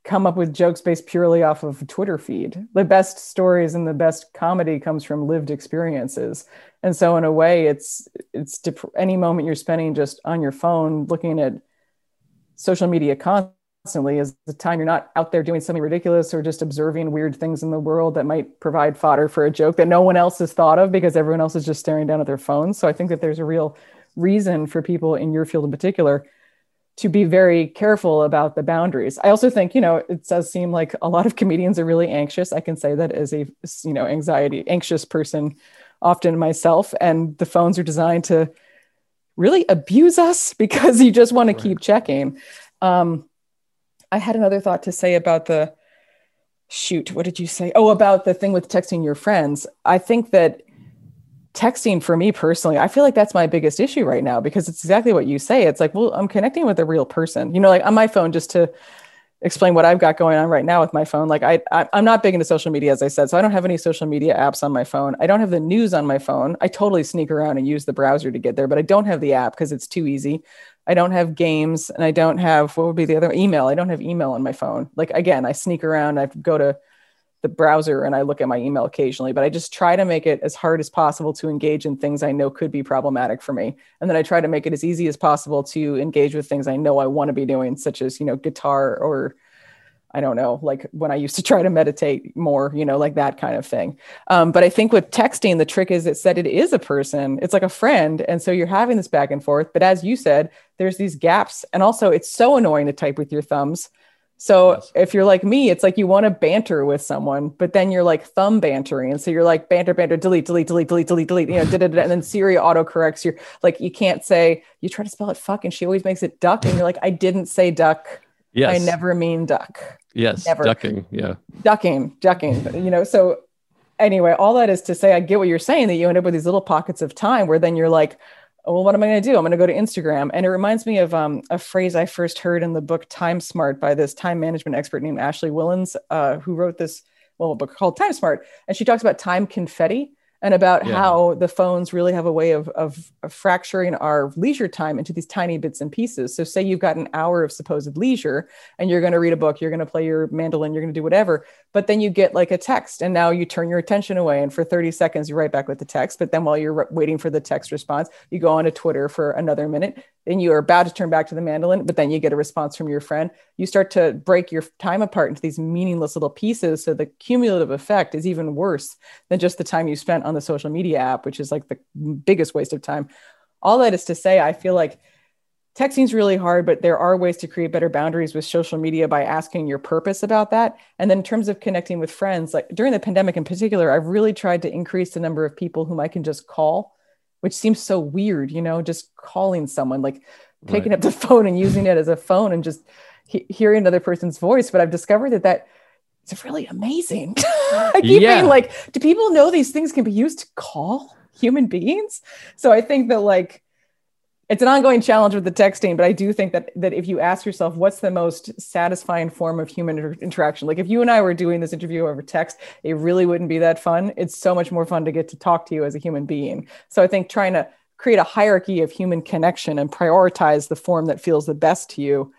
come up with jokes based purely off of Twitter feed. The best stories and the best comedy comes from lived experiences. And so in a way it's it's any moment you're spending just on your phone looking at social media content constantly is the time you're not out there doing something ridiculous or just observing weird things in the world that might provide fodder for a joke that no one else has thought of because everyone else is just staring down at their phones. So I think that there's a real reason for people in your field in particular to be very careful about the boundaries. I also think, you know, it does seem like a lot of comedians are really anxious. I can say that as a, you know, anxiety anxious person often myself and the phones are designed to really abuse us because you just want to keep checking. Um, I had another thought to say about the shoot. What did you say? Oh, about the thing with texting your friends. I think that texting for me personally, I feel like that's my biggest issue right now because it's exactly what you say. It's like, well, I'm connecting with a real person. You know, like on my phone, just to explain what I've got going on right now with my phone. Like I, I am not big into social media, as I said, so I don't have any social media apps on my phone. I don't have the news on my phone. I totally sneak around and use the browser to get there, but I don't have the app because it's too easy. I don't have games and I don't have what would be the other email. I don't have email on my phone. Like again, I sneak around, I go to the browser and I look at my email occasionally, but I just try to make it as hard as possible to engage in things I know could be problematic for me. And then I try to make it as easy as possible to engage with things I know I want to be doing, such as, you know, guitar or I don't know, like when I used to try to meditate more, you know, like that kind of thing. Um, but I think with texting, the trick is it said it is a person, it's like a friend. And so you're having this back and forth. But as you said, there's these gaps. And also, it's so annoying to type with your thumbs. So yes. if you're like me, it's like you want to banter with someone, but then you're like thumb bantering. And so you're like banter, banter, delete, delete, delete, delete, delete, delete, you know, da, da, da, and then Siri auto corrects your like you can't say, you try to spell it fuck and she always makes it duck. And you're like, I didn't say duck. Yes. I never mean duck. Yes, Never. ducking. Yeah, ducking, ducking. You know, so anyway, all that is to say, I get what you're saying that you end up with these little pockets of time where then you're like, oh, well, what am I going to do? I'm going to go to Instagram. And it reminds me of um, a phrase I first heard in the book Time Smart by this time management expert named Ashley Whillans, uh, who wrote this well book called Time Smart. And she talks about time confetti. And about Yeah. how the phones really have a way of, of, of fracturing our leisure time into these tiny bits and pieces. So, say you've got an hour of supposed leisure and you're going to read a book, you're going to play your mandolin, you're going to do whatever, but then you get like a text and now you turn your attention away. And for 30 seconds, you're right back with the text. But then while you're re- waiting for the text response, you go onto Twitter for another minute. Then you are about to turn back to the mandolin, but then you get a response from your friend. You start to break your time apart into these meaningless little pieces. So the cumulative effect is even worse than just the time you spent on the social media app, which is like the biggest waste of time. All that is to say, I feel like texting is really hard, but there are ways to create better boundaries with social media by asking your purpose about that. And then in terms of connecting with friends, like during the pandemic in particular, I've really tried to increase the number of people whom I can just call, which seems so weird, you know, just calling someone, like picking Right. up the phone and using it as a phone and just he- hearing another person's voice. But I've discovered that that it's really amazing. I keep Yeah. being like, do people know these things can be used to call human beings? So I think that like it's an ongoing challenge with the texting, but I do think that that if you ask yourself what's the most satisfying form of human inter- interaction, like if you and I were doing this interview over text, it really wouldn't be that fun. It's so much more fun to get to talk to you as a human being. So I think trying to create a hierarchy of human connection and prioritize the form that feels the best to you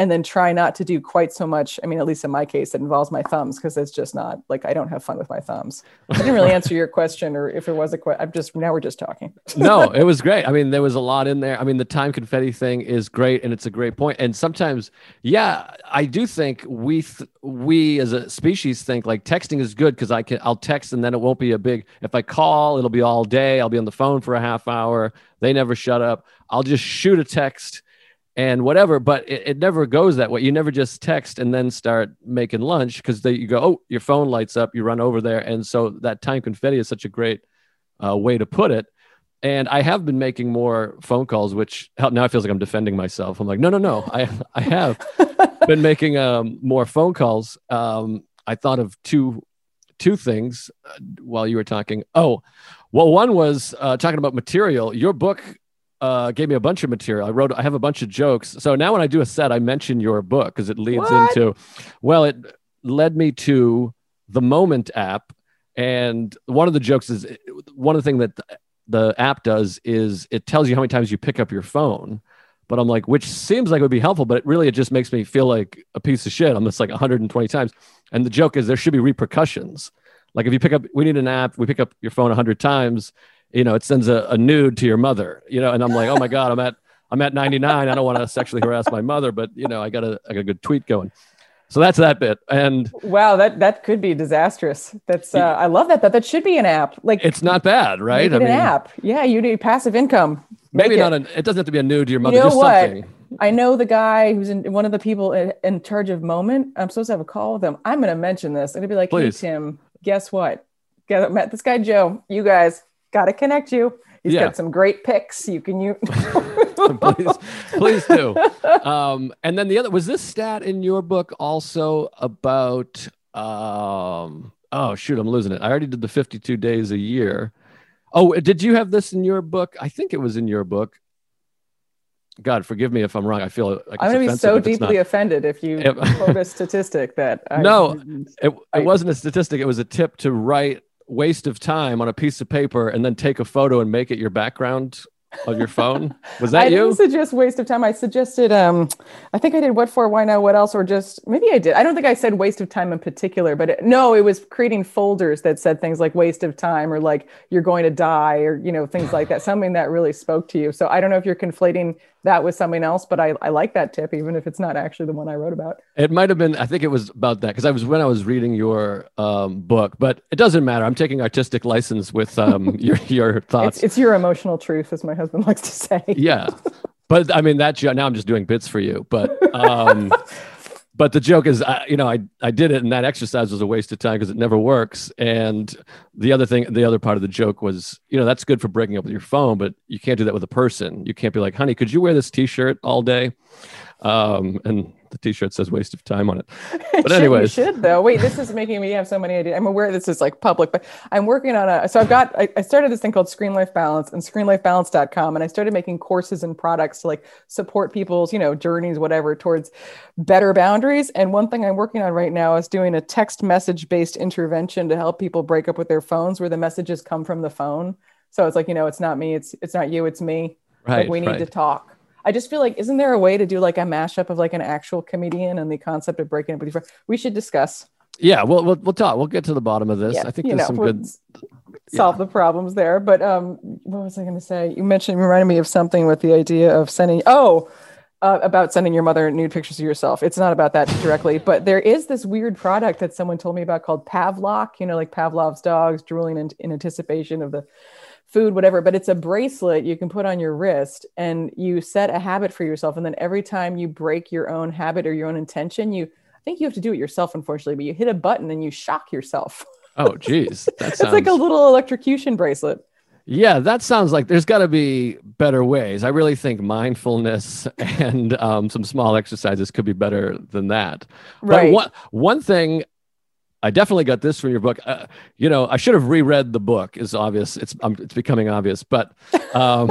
and then try not to do quite so much i mean at least in my case it involves my thumbs because it's just not like i don't have fun with my thumbs i didn't really answer your question or if there was a question i'm just now we're just talking no, it was great. I mean, there was a lot in there. I mean, the time confetti thing is great, and it's a great point. And sometimes, yeah, I do think we th- we as a species think like texting is good because I can I'll text and then it won't be a big. If I call, it'll be all day. I'll be on the phone for a half hour. They never shut up. I'll just shoot a text and whatever. But it, it never goes that way. You never just text and then start making lunch because you go, oh, your phone lights up. You run over there, and so that time confetti is such a great uh, way to put it. And I have been making more phone calls, which now it feels like I'm defending myself. I'm like, no, no, no. I I have been making um, more phone calls. Um, I thought of two two things uh, while you were talking. Oh, well, one was uh, talking about material. Your book uh, gave me a bunch of material. I wrote. I have a bunch of jokes. So now when I do a set, I mention your book because it leads What? into. Well, it led me to the Moment app, and one of the jokes is one of the things that the app does is it tells you how many times you pick up your phone. But I'm like, which seems like it would be helpful, but it really it just makes me feel like a piece of shit. I'm just like 120 times. And the joke is there should be repercussions. Like if you pick up, we need an app, we pick up your phone 100 times, you know, it sends a, a nude to your mother, you know, and I'm like, oh my God, I'm at, I'm at 99. I don't want to sexually harass my mother, but you know, I got a, I got a good tweet going. So that's that bit. And wow that that could be disastrous that's uh, i love that that that should be an app like it's not bad, right? make it an app yeah you need passive income maybe it. not an, it doesn't have to be a nude to your mother, You know just what? something. I know the guy who's in one of the people in, in charge of Moment. I'm supposed to have a call with him. I'm going to mention this. I'm going to be like, Please. hey, Tim, guess what? Get, I met this guy, Joe. You guys got to connect you. He's Yeah. got some great picks. You can use. please, please do. Um, and then the other was this stat in your book also about um, oh shoot, I'm losing it. I already did the 52 days a year. Oh, did you have this in your book? I think it was in your book. God, forgive me if I'm wrong. I feel like I'm going to be so offensive if it's deeply offended if you quote a statistic that. I, No, It, I- it wasn't a statistic. It was a tip to write waste of time on a piece of paper and then take a photo and make it your background of your phone. Was that I you? I didn't suggest waste of time. I suggested, um, I think I did what for, why now, what else, or just maybe I did. I don't think I said waste of time in particular, but it, no, it was creating folders that said things like waste of time or like you're going to die or, you know, things like that, something that really spoke to you. So I don't know if you're conflating that with something else, but I, I like that tip, even if it's not actually the one I wrote about. It might have been. I think it was about that because I was when I was reading your um, book, but it doesn't matter. I'm taking artistic license with um, your your thoughts. It's, it's your emotional truth, as my husband likes to say. yeah, but I mean that. jo- Now I'm just doing bits for you, but um, but the joke is, I, you know, I I did it, and that exercise was a waste of time because it never works. And the other thing, the other part of the joke was, you know, that's good for breaking up with your phone, but you can't do that with a person. You can't be like, honey, could you wear this T-shirt all day? Um, and the t-shirt says waste of time on it. But should- anyways. you should though. Wait, this is making me have so many ideas. I'm aware this is like public, but I'm working on a. So I've got. I, I started this thing called Screen Life Balance and ScreenLifeBalance.com, and I started making courses and products to like support people's, you know, journeys, whatever, towards better boundaries. And one thing I'm working on right now is doing a text message based intervention to help people break up with their phones, where the messages come from the phone. So it's like, you know, it's not me, it's it's not you, it's me. Right. like we need right. to talk. I just feel like, isn't there a way to do like a mashup of like an actual comedian and the concept of breaking up with your friend? We should discuss. yeah, we'll, we'll we'll talk. We'll get to the bottom of this. Yeah, I think there's know, some we'll good. solve the problems there. But um, what was I going to say? You mentioned, reminded me of something with the idea of sending. Oh, uh, about sending your mother nude pictures of yourself. It's not about that directly, but there is this weird product that someone told me about called Pavlok. You know, like Pavlov's dogs drooling in, in anticipation of the food, whatever. But it's a bracelet you can put on your wrist, and you set a habit for yourself. And then every time you break your own habit or your own intention, you I think you have to do it yourself, unfortunately, but you hit a button and you shock yourself. Oh, geez, that It's like a little electrocution bracelet. Yeah, that sounds like there's got to be better ways. I really think mindfulness and um, some small exercises could be better than that. Right. But one one thing, I definitely got this from your book. Uh, you know, I should have reread the book. Is obvious. It's um, it's becoming obvious. But um,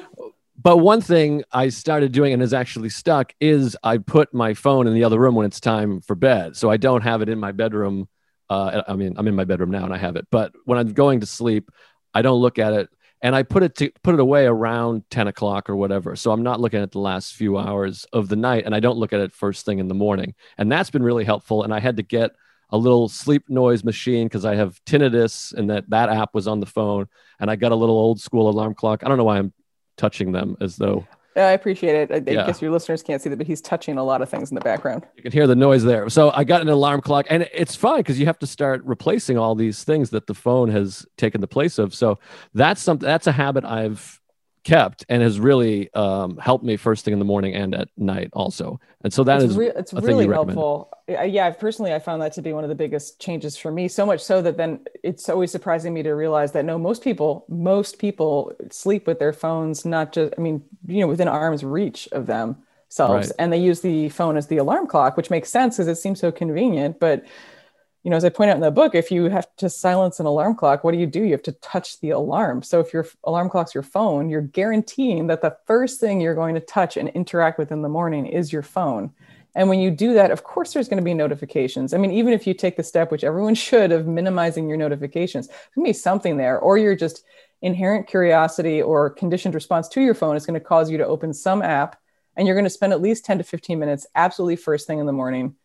but one thing I started doing and has actually stuck is I put my phone in the other room when it's time for bed, so I don't have it in my bedroom. Uh, I mean, I'm in my bedroom now and I have it, but when I'm going to sleep, I don't look at it. And I put it to put it away around 10 o'clock or whatever. So I'm not looking at the last few hours of the night and I don't look at it first thing in the morning. And that's been really helpful. And I had to get a little sleep noise machine because I have tinnitus and that that app was on the phone. And I got a little old school alarm clock. I don't know why I'm touching them as though Yeah, I appreciate it. I, I Yeah. guess your listeners can't see that, but he's touching a lot of things in the background. you can hear the noise there. So I got an alarm clock, and it's fine because you have to start replacing all these things that the phone has taken the place of. So that's something that's a habit I've kept and has really um, helped me first thing in the morning and at night also. And so that it's is re- it's really helpful. Yeah, personally, I found that to be one of the biggest changes for me. So much so that then it's always surprising me to realize that no, most people, most people sleep with their phones, not just, I mean, you know, within arm's reach of themselves, Right. and they use the phone as the alarm clock, which makes sense because it seems so convenient. But you know, as I point out in the book, if you have to silence an alarm clock, what do you do? You have to touch the alarm. So if your alarm clock's your phone, you're guaranteeing that the first thing you're going to touch and interact with in the morning is your phone. And when you do that, of course, there's going to be notifications. I mean, even if you take the step, which everyone should, of minimizing your notifications, there's going to be something there, or your just inherent curiosity or conditioned response to your phone is going to cause you to open some app and you're going to spend at least 10 to 15 minutes absolutely first thing in the morning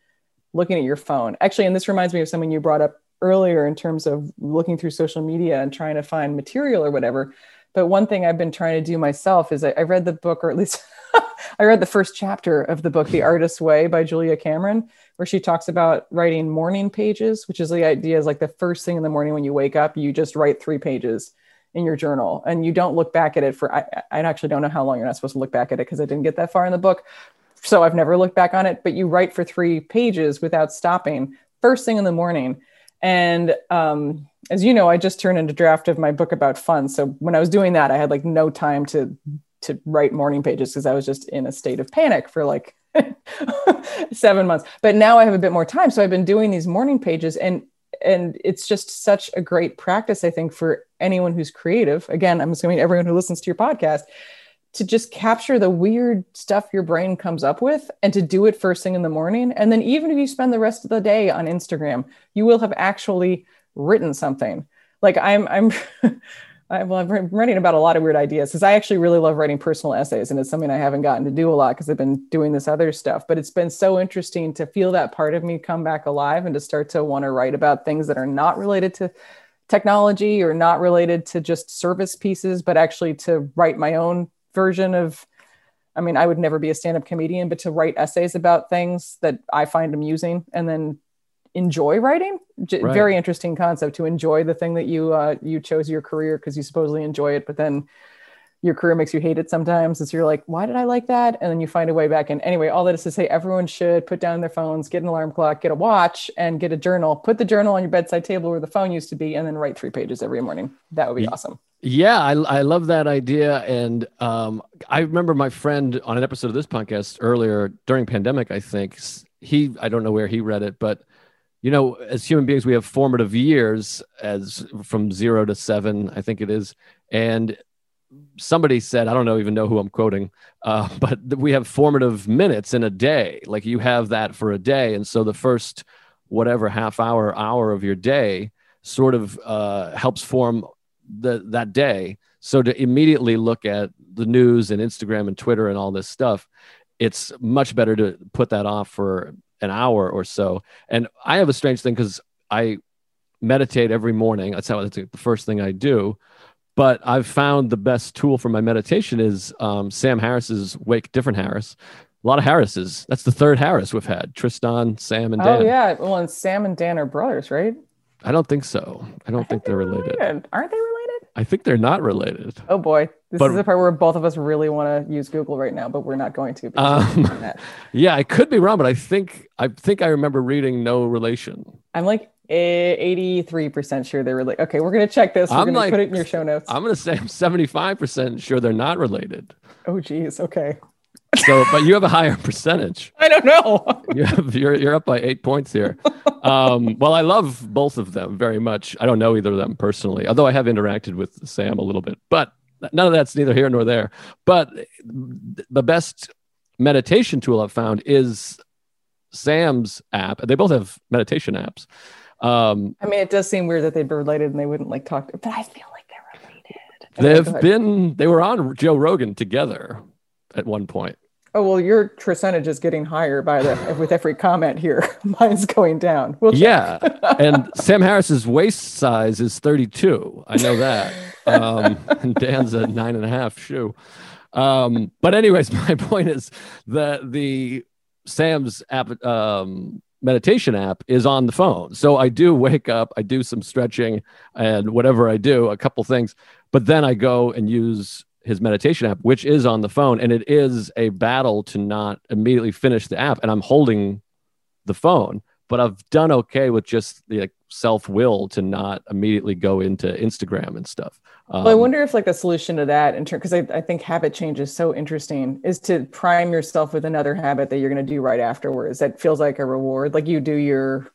looking at your phone. Actually, and this reminds me of something you brought up earlier in terms of looking through social media and trying to find material or whatever. But one thing I've been trying to do myself is I, I read the book, or at least I read the first chapter of the book, The Artist's Way by Julia Cameron, where she talks about writing morning pages, which is the idea is like the first thing in the morning when you wake up, you just write three pages in your journal and you don't look back at it for, I, I actually don't know how long you're not supposed to look back at it because I didn't get that far in the book. So I've never looked back on it, but you write for three pages without stopping first thing in the morning. And um, as you know, I just turned into draft of my book about fun. So when I was doing that, I had like no time to to write morning pages because I was just in a state of panic for like seven months. But now I have a bit more time, so I've been doing these morning pages, and and it's just such a great practice, I think, for anyone who's creative. Again, I'm assuming everyone who listens to your podcast to just capture the weird stuff your brain comes up with and to do it first thing in the morning. And then even if you spend the rest of the day on Instagram, you will have actually written something. Like I'm, I'm, I, well, I'm writing about a lot of weird ideas because I actually really love writing personal essays, and it's something I haven't gotten to do a lot because I've been doing this other stuff. But it's been so interesting to feel that part of me come back alive and to start to want to write about things that are not related to technology or not related to just service pieces, but actually to write my own version of I mean, I would never be a stand-up comedian, but to write essays about things that I find amusing and then enjoy writing, J- Right. very interesting concept to enjoy the thing that you uh, you chose your career because you supposedly enjoy it, but then your career makes you hate it sometimes. It's you're like, why did I like that? And then you find a way back. And anyway, all that is to say, everyone should put down their phones, get an alarm clock, get a watch, and get a journal. Put the journal on your bedside table where the phone used to be, and then write three pages every morning. That would be Ye- awesome. Yeah, I, I love that idea. And um, I remember my friend on an episode of this podcast earlier during pandemic, I think he, I don't know where he read it, but you know, as human beings, we have formative years as from zero to seven, I think it is. And somebody said, I don't know, even know who I'm quoting, uh, but we have formative minutes in a day. Like you have that for a day. And so the first, whatever half hour, hour of your day sort of uh, helps form the, that day. So to immediately look at the news and Instagram and Twitter and all this stuff, it's much better to put that off for an hour or so. And I have a strange thing because I meditate every morning. That's how that's the first thing I do. But I've found the best tool for my meditation is um, Sam Harris's Wake Different Harris. A lot of Harrises. That's the third Harris we've had: Tristan, Sam, and oh, Dan. Oh yeah, well, and Sam and Dan are brothers, right? I don't think so. I don't I think, think, they're related. related. Aren't they related? I think they're not related. Oh boy, this but, is the part where both of us really want to use Google right now, but we're not going to. Um, yeah, I could be wrong, but I think I think I remember reading no relation. I'm like 83% sure they're related. Okay, we're gonna check this. We're I'm gonna like, put it in your show notes. I'm gonna say I'm 75% sure they're not related. Oh geez, okay. So, but you have a higher percentage. I don't know. you have, you're you're up by eight points here. Um, well, I love both of them very much. I don't know either of them personally, although I have interacted with Sam a little bit. But none of that's neither here nor there. But the best meditation tool I've found is Sam's app. They both have meditation apps. Um, I mean, it does seem weird that they'd be related and they wouldn't like talk, to, but I feel like they're related. They've been, they were on Joe Rogan together at one point. Oh well, your percentage is getting higher by the with every comment here. Mine's going down. We'll yeah, and Sam Harris's waist size is 32. I know that. Um, and Dan's a nine and a half shoe. Um, but anyways, my point is that the Sam's app um, meditation app is on the phone. So I do wake up, I do some stretching and whatever I do, a couple things, but then I go and use his meditation app, which is on the phone. And it is a battle to not immediately finish the app. And I'm holding the phone, but I've done okay with just the like, self will to not immediately go into Instagram and stuff. Um, well, I wonder if like the solution to that in turn, because I, I think habit change is so interesting, is to prime yourself with another habit that you're going to do right afterwards. That feels like a reward. Like you do your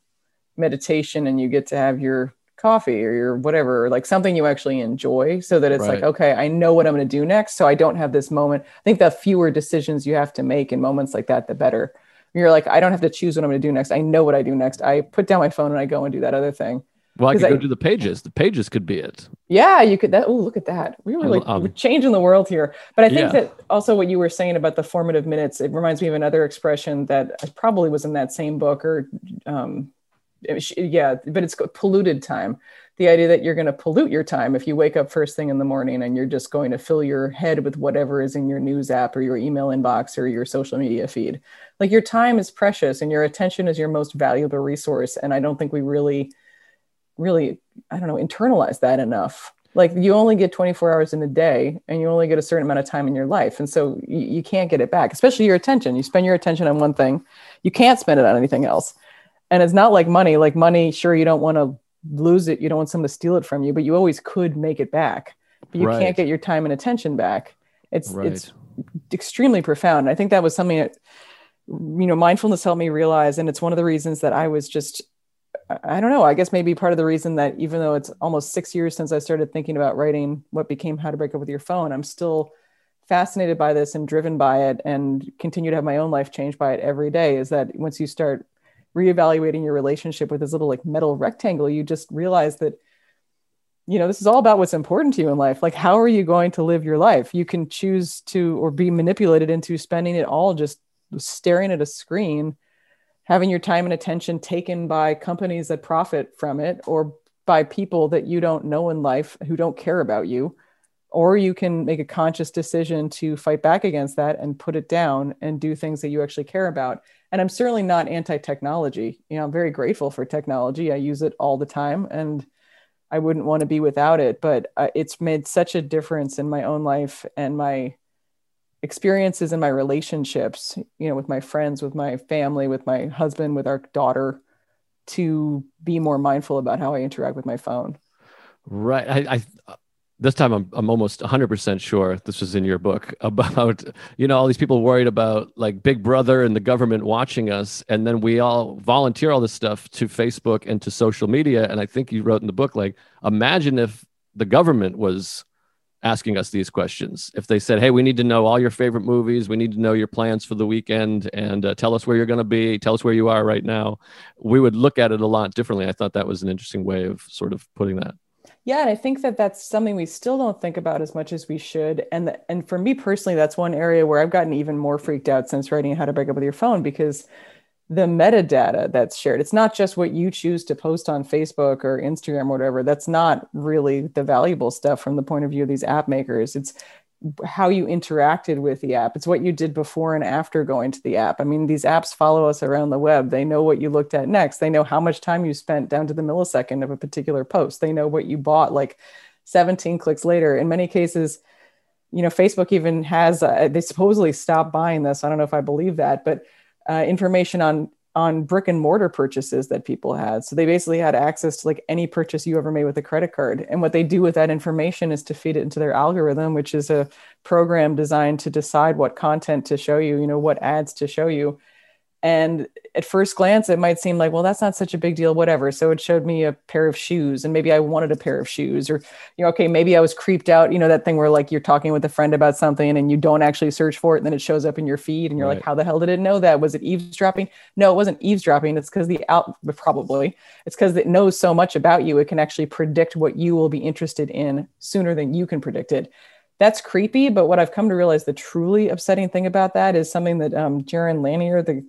meditation and you get to have your coffee or your whatever, or like something you actually enjoy so that it's right. like, okay, I know what I'm going to do next. So I don't have this moment. I think the fewer decisions you have to make in moments like that, the better. You're like, I don't have to choose what I'm going to do next. I know what I do next. I put down my phone and I go and do that other thing. Well, I could I, go do the pages. The pages could be it. Yeah, you could. That. Oh, look at that. We were like um, we're changing the world here. But I think yeah. that also what you were saying about the formative minutes. It reminds me of another expression that probably was in that same book, or um, yeah, but it's polluted time. The idea that you're going to pollute your time if you wake up first thing in the morning and you're just going to fill your head with whatever is in your news app or your email inbox or your social media feed. Like your time is precious and your attention is your most valuable resource. And I don't think we really, really, I don't know, internalize that enough. Like you only get 24 hours in a day and you only get a certain amount of time in your life. And so you, you can't get it back, especially your attention. You spend your attention on one thing, you can't spend it on anything else and it's not like money like money sure you don't want to lose it you don't want someone to steal it from you but you always could make it back but you right. can't get your time and attention back it's right. it's extremely profound i think that was something that you know mindfulness helped me realize and it's one of the reasons that i was just i don't know i guess maybe part of the reason that even though it's almost six years since i started thinking about writing what became how to break up with your phone i'm still fascinated by this and driven by it and continue to have my own life changed by it every day is that once you start reevaluating your relationship with this little like metal rectangle, you just realize that, you know, this is all about what's important to you in life. Like, how are you going to live your life? You can choose to or be manipulated into spending it all just staring at a screen, having your time and attention taken by companies that profit from it or by people that you don't know in life who don't care about you. Or you can make a conscious decision to fight back against that and put it down and do things that you actually care about. And i'm certainly not anti-technology. You know i'm very grateful for technology. I use it all the time and i wouldn't want to be without it but uh, it's made such a difference in my own life and my experiences in my relationships you know with my friends with my family with my husband with our daughter to be more mindful about how i interact with my phone. Right. I, I this time I'm, I'm almost 100% sure this was in your book about you know all these people worried about like big brother and the government watching us. And then we all volunteer all this stuff to facebook and to social media. And i think you wrote in the book like imagine if the government was asking us these questions. If they said hey we need to know all your favorite movies. We need to know your plans for the weekend and uh, tell us where you're going to be. Tell us where you are right now. We would look at it a lot differently. I thought that was an interesting way of sort of putting that yeah, and I think that that's something we still don't think about as much as we should. And the, and for me personally, that's one area where I've gotten even more freaked out since writing How to Break Up with Your Phone because the metadata that's shared, it's not just what you choose to post on Facebook or Instagram or whatever. That's not really the valuable stuff from the point of view of these app makers. It's how you interacted with the app. It's what you did before and after going to the app. I mean, these apps follow us around the web. They know what you looked at next. They know how much time you spent down to the millisecond of a particular post. They know what you bought like 17 clicks later. In many cases, you know, Facebook even has, uh, they supposedly stopped buying this. I don't know if I believe that, but uh, information on on brick and mortar purchases that people had. So they basically had access to like any purchase you ever made with a credit card. And what they do with that information is to feed it into their algorithm, which is a program designed to decide what content to show you, you know, what ads to show you. And at first glance, it might seem like, well, that's not such a big deal, whatever. So it showed me a pair of shoes, and maybe I wanted a pair of shoes, or, you know, okay, maybe I was creeped out. You know, that thing where like you're talking with a friend about something and you don't actually search for it, and then it shows up in your feed, and you're right. like, how the hell did it know that? Was it eavesdropping? No, it wasn't eavesdropping. It's because the out, probably, it's because it knows so much about you. It can actually predict what you will be interested in sooner than you can predict it that's creepy. But what I've come to realize the truly upsetting thing about that is something that um, Jaron Lanier, the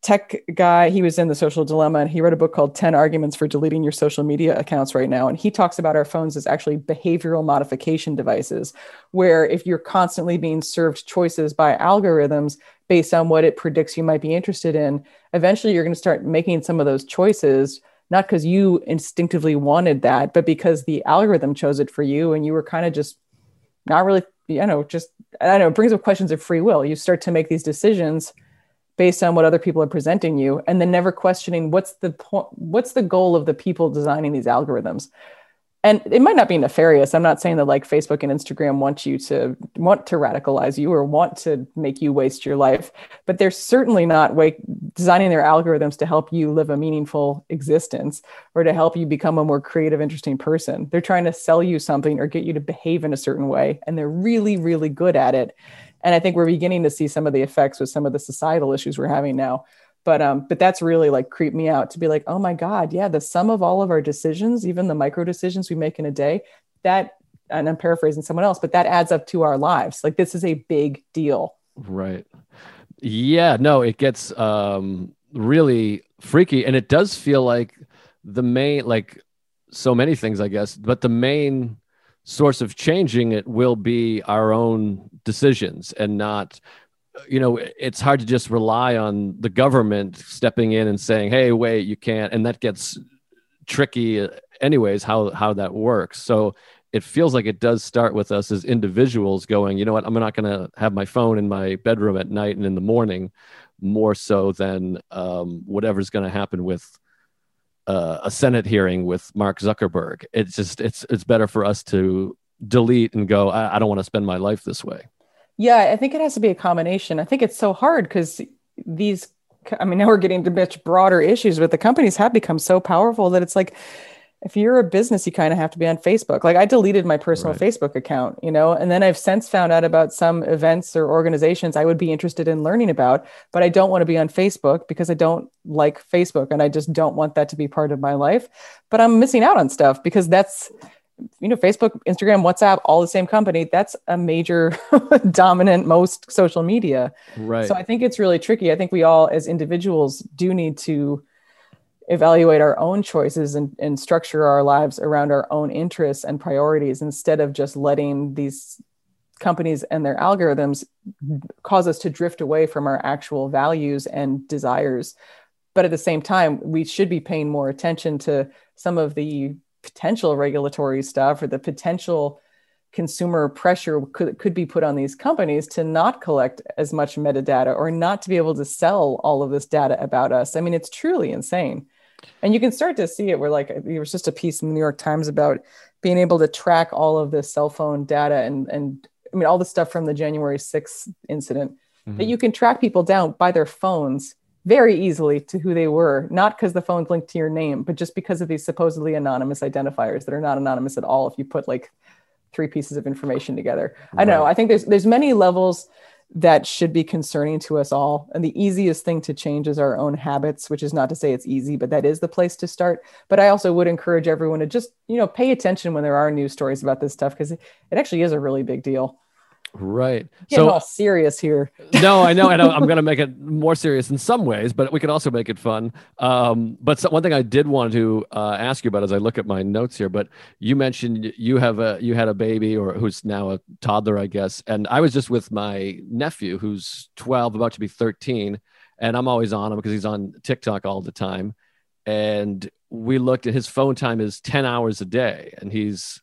tech guy, he was in the social dilemma and he wrote a book called 10 Arguments for Deleting Your Social Media Accounts Right Now. And he talks about our phones as actually behavioral modification devices, where if you're constantly being served choices by algorithms based on what it predicts you might be interested in, eventually you're going to start making some of those choices not because you instinctively wanted that, but because the algorithm chose it for you and you were kind of just not really, you know, just, I know, it brings up questions of free will. You start to make these decisions based on what other people are presenting you and then never questioning what's the point what's the goal of the people designing these algorithms and it might not be nefarious. I'm not saying that like facebook and instagram want you to want to radicalize you or want to make you waste your life but they're certainly not way, designing their algorithms to help you live a meaningful existence or to help you become a more creative interesting person. They're trying to sell you something or get you to behave in a certain way and they're really really good at it. And i think we're beginning to see some of the effects with some of the societal issues we're having now but um but that's really like creep me out to be like oh my god yeah the sum of all of our decisions even the micro decisions we make in a day that and i'm paraphrasing someone else but that adds up to our lives. Like this is a big deal. Right. Yeah no it gets um really freaky and it does feel like the main like so many things i guess but the main source of changing it will be our own decisions and not you know it's hard to just rely on the government stepping in and saying hey wait you can't and that gets tricky uh, anyways how how that works. So it feels like it does start with us as individuals going you know what? I'm not going to have my phone in my bedroom at night and in the morning more so than um, whatever's going to happen with uh, a senate hearing with mark zuckerberg. It's just it's it's better for us to delete and go I, I don't want to spend my life this way yeah, I think it has to be a combination. I think it's so hard because these, I mean, now we're getting to much broader issues, but the companies have become so powerful that it's like, if you're a business, you kind of have to be on Facebook. Like I deleted my personal right. Facebook account, you know, and then I've since found out about some events or organizations I would be interested in learning about, but I don't want to be on Facebook because I don't like Facebook and I just don't want that to be part of my life. But I'm missing out on stuff because that's you know facebook instagram whatsapp all the same company that's a major dominant most social media. Right. So i think it's really tricky. I think we all as individuals do need to evaluate our own choices and, and structure our lives around our own interests and priorities instead of just letting these companies and their algorithms cause us to drift away from our actual values and desires. But at the same time we should be paying more attention to some of the potential regulatory stuff or the potential consumer pressure could, could be put on these companies to not collect as much metadata or not to be able to sell all of this data about us. I mean, it's truly insane. And you can start to see it where like there was just a piece in the New York Times about being able to track all of the cell phone data and and I mean all the stuff from the January 6th incident mm-hmm. that you can track people down by their phones very easily to who they were, not because the phone's linked to your name, but just because of these supposedly anonymous identifiers that are not anonymous at all if you put like three pieces of information together. Right. I don't know. I think there's there's many levels that should be concerning to us all. And the easiest thing to change is our own habits, which is not to say it's easy, but that is the place to start. But I also would encourage everyone to just, you know, pay attention when there are news stories about this stuff because it, it actually is a really big deal. Right. Getting so all serious here. no, I know, and I'm going to make it more serious in some ways, but we can also make it fun. Um, but so, one thing I did want to uh, ask you about as I look at my notes here, but you mentioned you have a you had a baby or who's now a toddler, I guess, and I was just with my nephew who's 12, about to be 13, and I'm always on him because he's on TikTok all the time, and we looked at his phone time is 10 hours a day, and he's,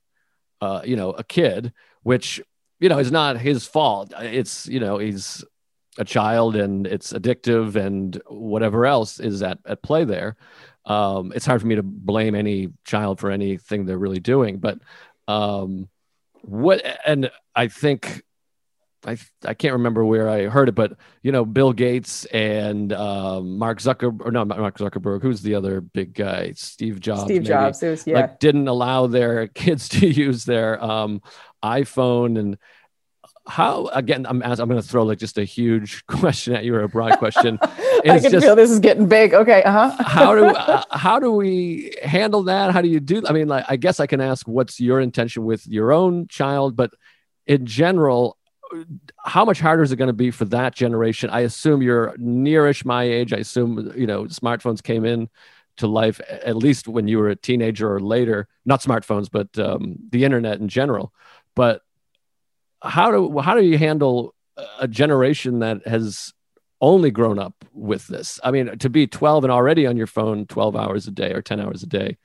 uh, you know, a kid, which you know, it's not his fault. It's, you know, he's a child and it's addictive and whatever else is at, at play there. Um, it's hard for me to blame any child for anything they're really doing, but um, what, and I think, I, I can't remember where I heard it, but you know, Bill Gates and um, Mark Zuckerberg, or no, Mark Zuckerberg, who's the other big guy? Steve Jobs. Steve maybe, Jobs, was, yeah. Like, didn't allow their kids to use their um, iPhone and how again I'm I'm going to throw like just a huge question at you or a broad question. I can just, feel this is getting big. Okay, uh-huh. how do uh, how do we handle that? How do you do? I mean, like I guess I can ask what's your intention with your own child, but in general, how much harder is it going to be for that generation? I assume you're nearish my age. I assume you know smartphones came in to life at least when you were a teenager or later. Not smartphones, but um, the internet in general. But how do how do you handle a generation that has only grown up with this? I mean, to be 12 and already on your phone 12 hours a day or 10 hours a day.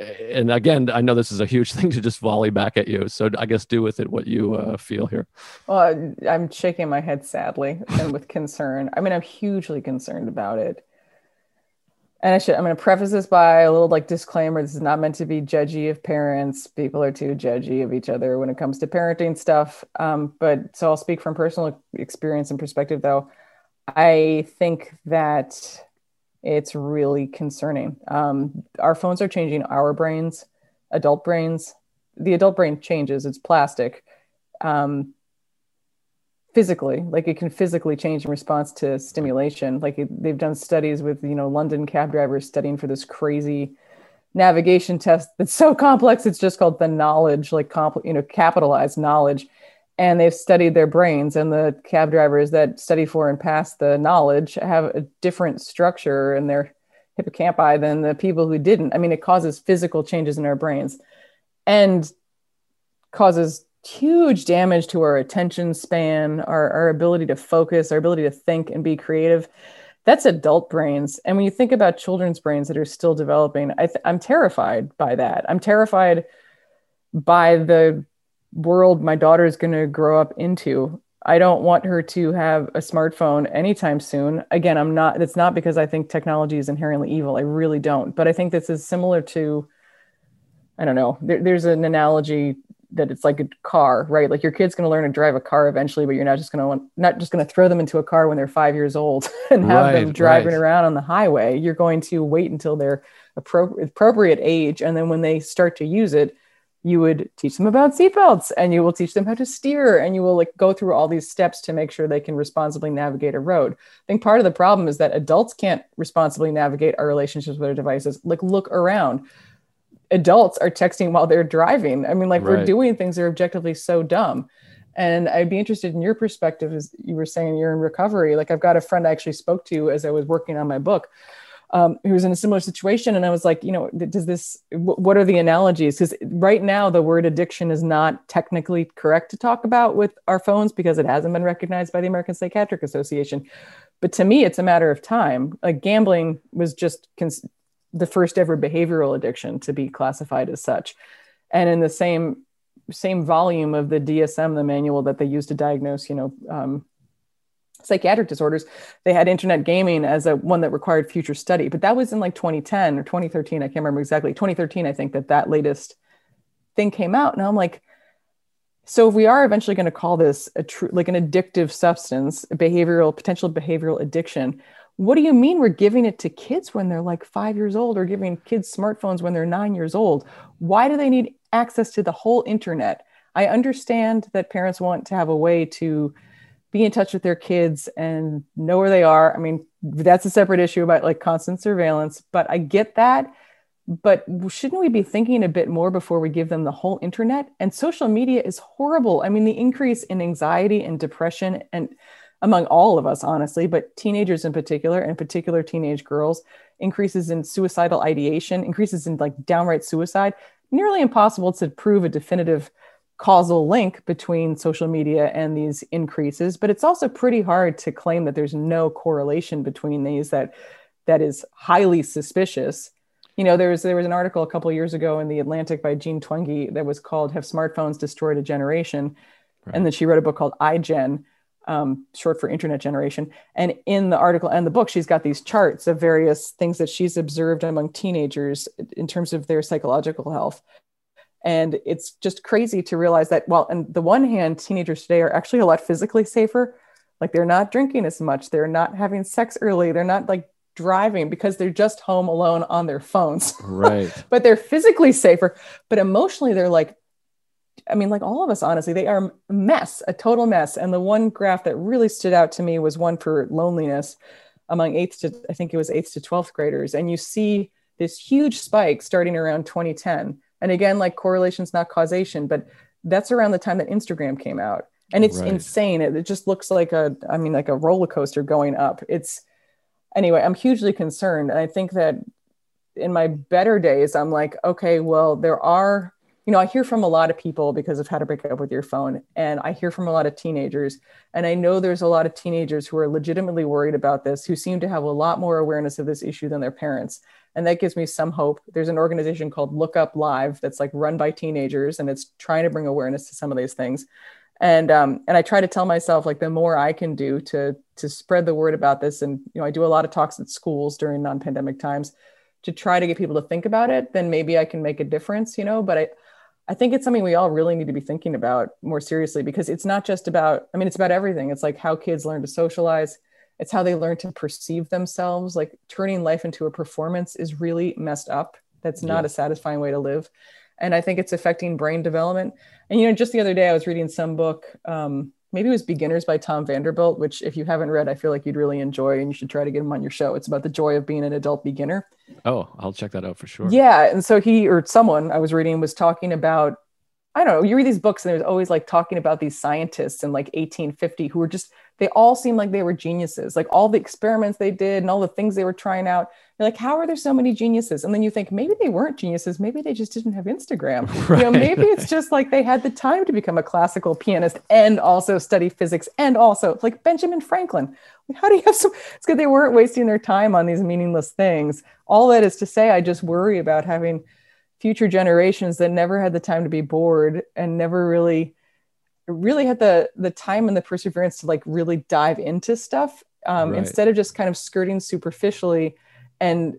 And again, I know this is a huge thing to just volley back at you. So I guess do with it what you uh, feel here. Well, I'm shaking my head sadly and with concern. I mean, I'm hugely concerned about it and I should I'm going to preface this by a little like disclaimer this is not meant to be judgy of parents people are too judgy of each other when it comes to parenting stuff um, but so I'll speak from personal experience and perspective though I think that it's really concerning. Um, our phones are changing our brains adult brains the adult brain changes it's plastic um, physically like it can physically change in response to stimulation. Like it, they've done studies with you know london cab drivers studying for this crazy navigation test that's so complex it's just called the knowledge like compl- you know capitalized knowledge and they've studied their brains and the cab drivers that study for and pass the knowledge have a different structure in their hippocampi than the people who didn't i mean it causes physical changes in our brains and causes huge damage to our attention span, our, our ability to focus, our ability to think and be creative. That's adult brains. And when you think about children's brains that are still developing, I th- I'm terrified by that. I'm terrified by the world my daughter is going to grow up into. I don't want her to have a smartphone anytime soon. Again, I'm not, it's not because I think technology is inherently evil. I really don't. But I think this is similar to, I don't know, there, there's an analogy that it's like a car, right? Like your kid's going to learn to drive a car eventually, but you're not just going to not just going to throw them into a car when they're five years old and have right, them driving right. around on the highway. You're going to wait until they're appro- appropriate age, and then when they start to use it, you would teach them about seatbelts, and you will teach them how to steer, and you will like go through all these steps to make sure they can responsibly navigate a road. I think part of the problem is that adults can't responsibly navigate our relationships with our devices. Like look around adults are texting while they're driving. I mean, like right. we're doing things that are objectively so dumb. And I'd be interested in your perspective, as you were saying you're in recovery. Like I've got a friend I actually spoke to as I was working on my book, um, who was in a similar situation, and I was like, you know, does this? what are the analogies? Because right now the word addiction is not technically correct to talk about with our phones because it hasn't been recognized by the American Psychiatric Association. But to me, it's a matter of time. Like gambling was just cons- the first ever behavioral addiction to be classified as such. And in the same same volume of the DSM, the manual that they use to diagnose, you know, um, psychiatric disorders, they had internet gaming as a one that required future study. But that was in like 2010 or 2013. I can't remember exactly. 2013, I think that that latest thing came out. And I'm like, so if we are eventually going to call this a true, like an addictive substance, a behavioral, potential behavioral addiction, what do you mean we're giving it to kids when they're like five years old or giving kids smartphones when they're nine years old? Why do they need access to the whole internet? I understand that parents want to have a way to be in touch with their kids and know where they are. I mean, that's a separate issue about like constant surveillance, but I get that. But shouldn't we be thinking a bit more before we give them the whole internet? And social media is horrible. I mean, the increase in anxiety and depression and among all of us, honestly, but teenagers in particular, in particular teenage girls, increases in suicidal ideation, increases in like downright suicide, nearly impossible to prove a definitive causal link between social media and these increases but it's also pretty hard to claim that there's no correlation between these that that is highly suspicious. You know there was there was an article a couple years ago in the atlantic by jean twenge that was called have smartphones destroyed a generation? Right. and then she wrote a book called igen um, short for internet generation. And in the article and the book she's got these charts of various things that she's observed among teenagers in terms of their psychological health and it's just crazy to realize that, well, on the one hand, teenagers today are actually a lot physically safer. Like they're not drinking as much, they're not having sex early, they're not like driving because they're just home alone on their phones. Right. but they're physically safer, but emotionally, they're like, I mean, like all of us, honestly, they are a mess, a total mess. And the one graph that really stood out to me was one for loneliness among eighth to, I think it was eighth to 12th graders. And you see this huge spike starting around 2010 and again, like correlation's not causation, but that's around the time that Instagram came out. And it's right. insane. It, it just looks like a, I mean, like a roller coaster going up. It's, anyway, I'm hugely concerned. And I think that in my better days, I'm like, okay, well, there are, you know, I hear from a lot of people because of how to break up with your phone. And I hear from a lot of teenagers. And I know there's a lot of teenagers who are legitimately worried about this, who seem to have a lot more awareness of this issue than their parents and that gives me some hope. There's an organization called look up live that's like run by teenagers and it's trying to bring awareness to some of these things. And um, and i try to tell myself like the more i can do to to spread the word about this and you know i do a lot of talks at schools during non-pandemic times to try to get people to think about it then maybe i can make a difference you know? But i I think it's something we all really need to be thinking about more seriously because it's not just about, I mean, it's about everything. It's like how kids learn to socialize, it's how they learn to perceive themselves. Like turning life into a performance is really messed up. That's not yeah. a satisfying way to live. And i think it's affecting brain development. And you know just the other day i was reading some book um, maybe it was beginners by tom vanderbilt which if you haven't read i feel like you'd really enjoy and you should try to get him on your show. It's about the joy of being an adult beginner. Oh i'll check that out for sure. Yeah and so he or someone i was reading was talking about I don't know, you read these books and there's always like talking about these scientists in like 1850 who were just, they all seemed like they were geniuses. Like all the experiments they did and all the things they were trying out. You're like, how are there so many geniuses? And then you think maybe they weren't geniuses. Maybe they just didn't have Instagram. Right. You know, maybe it's just like they had the time to become a classical pianist and also study physics and also like Benjamin Franklin. How do you have so, it's good they weren't wasting their time on these meaningless things. All that is to say, I just worry about having future generations that never had the time to be bored and never really really had the the time and the perseverance to like really dive into stuff um, right. instead of just kind of skirting superficially and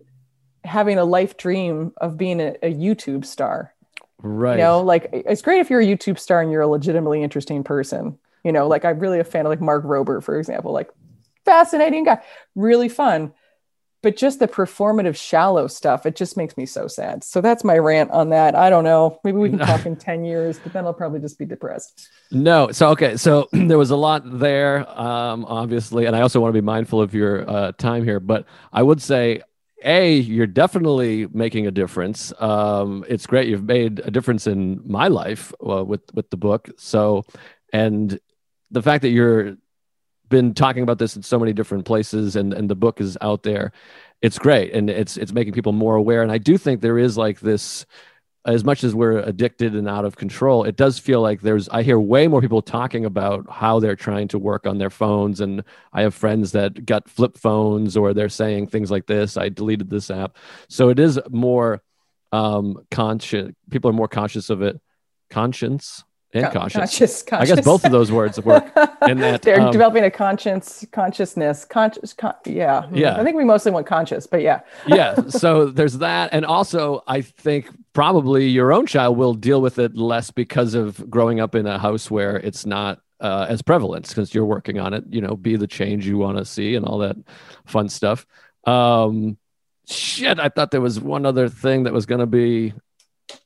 having a life dream of being a, a youtube star. Right. you know like it's great if you're a youtube star and you're a legitimately interesting person. You know like i'm really a fan of like mark rober for example like fascinating guy really fun but just the performative shallow stuff it just makes me so sad. So that's my rant on that. I don't know. Maybe we can talk in 10 years but then i'll probably just be depressed. No. So okay. So there was a lot there um, obviously and i also want to be mindful of your uh, time here but i would say a you're definitely making a difference. Um, it's great you've made a difference in my life uh, with with the book. So and the fact that you're been talking about this in so many different places and and the book is out there. It's great and it's it's making people more aware. And i do think there is like this as much as we're addicted and out of control it does feel like there's i hear way more people talking about how they're trying to work on their phones. And i have friends that got flip phones or they're saying things like this i deleted this app. So it is more um conscious people are more conscious of it. Conscience and Con- cautious. conscious, I guess both of those words work. in that, They're um, developing a conscience, consciousness, conscious. Con- yeah, Yeah. I think we mostly want conscious, but yeah, yeah. So there's that. And also, I think probably your own child will deal with it less because of growing up in a house where it's not uh, as prevalent because you're working on it, you know, be the change you want to see and all that fun stuff. Um, shit. I thought there was one other thing that was going to be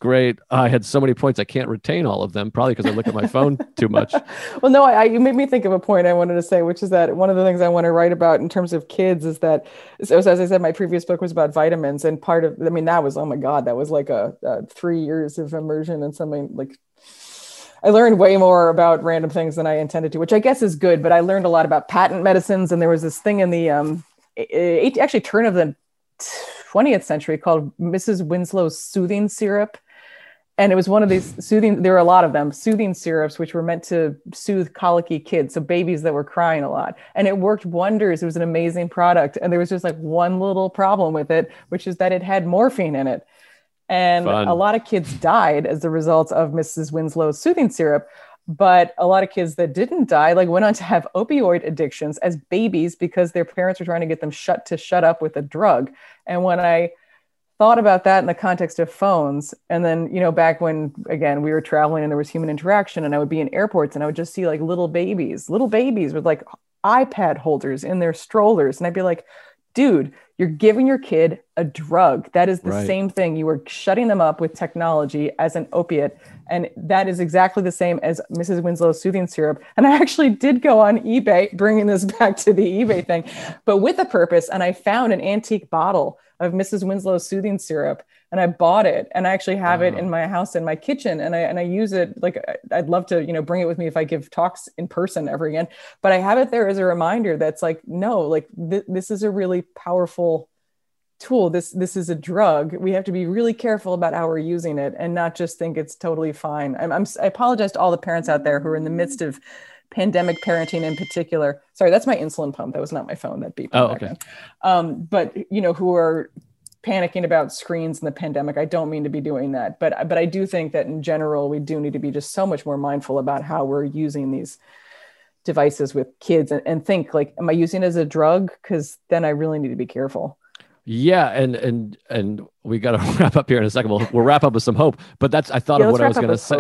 great. I had so many points. I can't retain all of them, probably because I look at my phone too much. well, no, I, you made me think of a point I wanted to say, which is that one of the things I want to write about in terms of kids is that, so as I said, my previous book was about vitamins, and part of, I mean, that was, oh my god, that was like a, a three years of immersion in something like. I learned way more about random things than I intended to, which I guess is good. But I learned a lot about patent medicines, and there was this thing in the um, eight, actually turn of the 20th century called Mrs. Winslow's soothing syrup. And it was one of these soothing, there were a lot of them, soothing syrups, which were meant to soothe colicky kids, so babies that were crying a lot. And it worked wonders. It was an amazing product. And there was just like one little problem with it, which is that it had morphine in it. And Fun. a lot of kids died as a result of Mrs. Winslow's soothing syrup. But a lot of kids that didn't die, like went on to have opioid addictions as babies because their parents were trying to get them shut to shut up with a drug. And when I thought about that in the context of phones, and then you know back when again we were traveling and there was human interaction, and I would be in airports and I would just see like little babies, little babies with like iPad holders in their strollers, and I'd be like, dude, you're giving your kid a drug. That is the Right. same thing. You are shutting them up with technology as an opiate. And that is exactly the same as Mrs. Winslow's soothing syrup. And I actually did go on eBay, bringing this back to the eBay thing, but with a purpose. And I found an antique bottle of Mrs. Winslow's soothing syrup and I bought it and I actually have it in my house in my kitchen and I and I use it like I'd love to you know bring it with me if I give talks in person ever again but I have it there as a reminder that's like no like th- this is a really powerful tool. This this is a drug. We have to be really careful about how we're using it and not just think it's totally fine. I'm, I'm I apologize to all the parents out there who are in the midst of pandemic parenting in particular sorry that's my insulin pump that was not my phone that beeped Oh, okay. um but you know who are panicking about screens in the pandemic. I don't mean to be doing that, but but I do think that in general we do need to be just so much more mindful about how we're using these devices with kids and, and think like, am I using it as a drug? Because then I really need to be careful. Yeah, and and and we got to wrap up here in a second. We'll we'll wrap up with some hope. But that's I thought Yeah, of what I was going to say.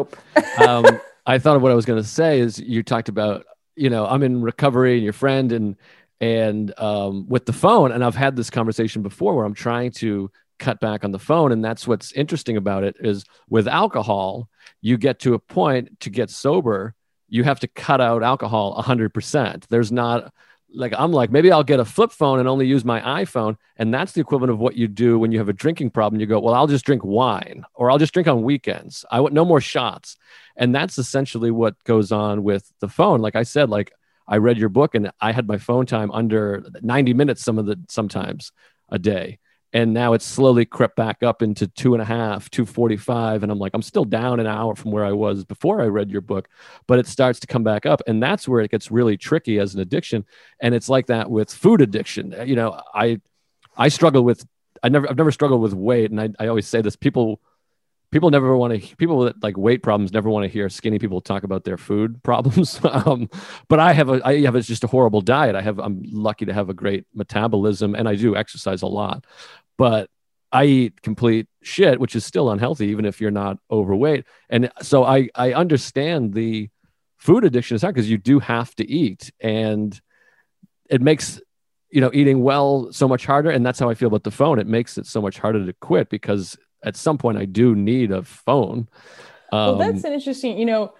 um, I thought of what I was going to say is you talked about you know I'm in recovery and your friend and and um, with the phone and I've had this conversation before where I'm trying to cut back on the phone and that's what's interesting about it is with alcohol you get to a point to get sober you have to cut out alcohol 100% there's not like I'm like maybe I'll get a flip phone and only use my iPhone. And that's the equivalent of what you do when you have a drinking problem. You go well I'll just drink wine or I'll just drink on weekends. I want no more shots. And that's essentially what goes on with the phone. Like I said like I read your book and I had my phone time under 90 minutes some of the sometimes a day and now it's slowly crept back up into two and a half 245 and i'm like i'm still down an hour from where i was before i read your book but it starts to come back up. And that's where it gets really tricky as an addiction. And it's like that with food addiction. You know i i struggle with i never i've never struggled with weight. And i, I always say this people people never want to people that like weight problems never want to hear skinny people talk about their food problems. Um, but i have a i have it's just a horrible diet. I have i'm lucky to have a great metabolism and i do exercise a lot. But i eat complete shit which is still unhealthy even if you're not overweight. And so i i understand the food addiction is hard because you do have to eat and it makes you know eating well so much harder and that's how i feel about the phone. It makes it so much harder to quit because at some point i do need a phone. Well, um, that's an interesting, you know,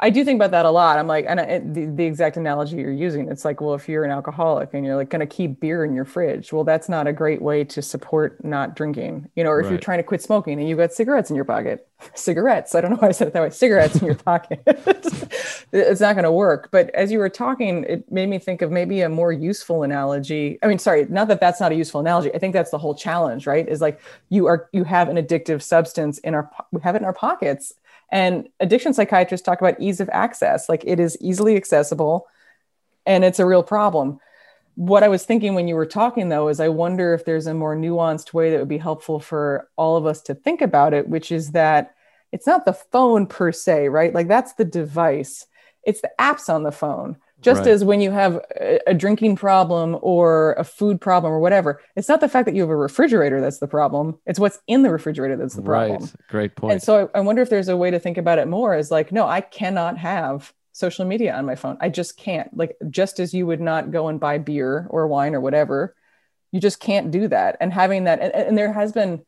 I do think about that a lot. I'm like, and I, the, the exact analogy you're using, it's like, well, if you're an alcoholic and you're like going to keep beer in your fridge, well, that's not a great way to support not drinking, you know, or if you're trying to quit smoking and you got cigarettes in your pocket, cigarettes, I don't know why I said it that way, cigarettes in your pocket, it's not going to work. But as you were talking, it made me think of maybe a more useful analogy. I mean, sorry, not that that's not a useful analogy. I think that's the whole challenge, right? Is like you are, you have an addictive substance in our, we have it in our pockets and addiction psychiatrists talk about ease of access, like it is easily accessible and it's a real problem. What I was thinking when you were talking, though, is I wonder if there's a more nuanced way that would be helpful for all of us to think about it, which is that it's not the phone per se, right? Like that's the device. It's the apps on the phone. Just Right. as when you have a, a drinking problem or a food problem or whatever, it's not the fact that you have a refrigerator that's the problem. It's what's in the refrigerator that's the problem. Right. Great point. And so I, I wonder if there's a way to think about it more as like, no, I cannot have social media on my phone. I just can't. Like, just as you would not go and buy beer or wine or whatever, you just can't do that. And having that, and, and there has been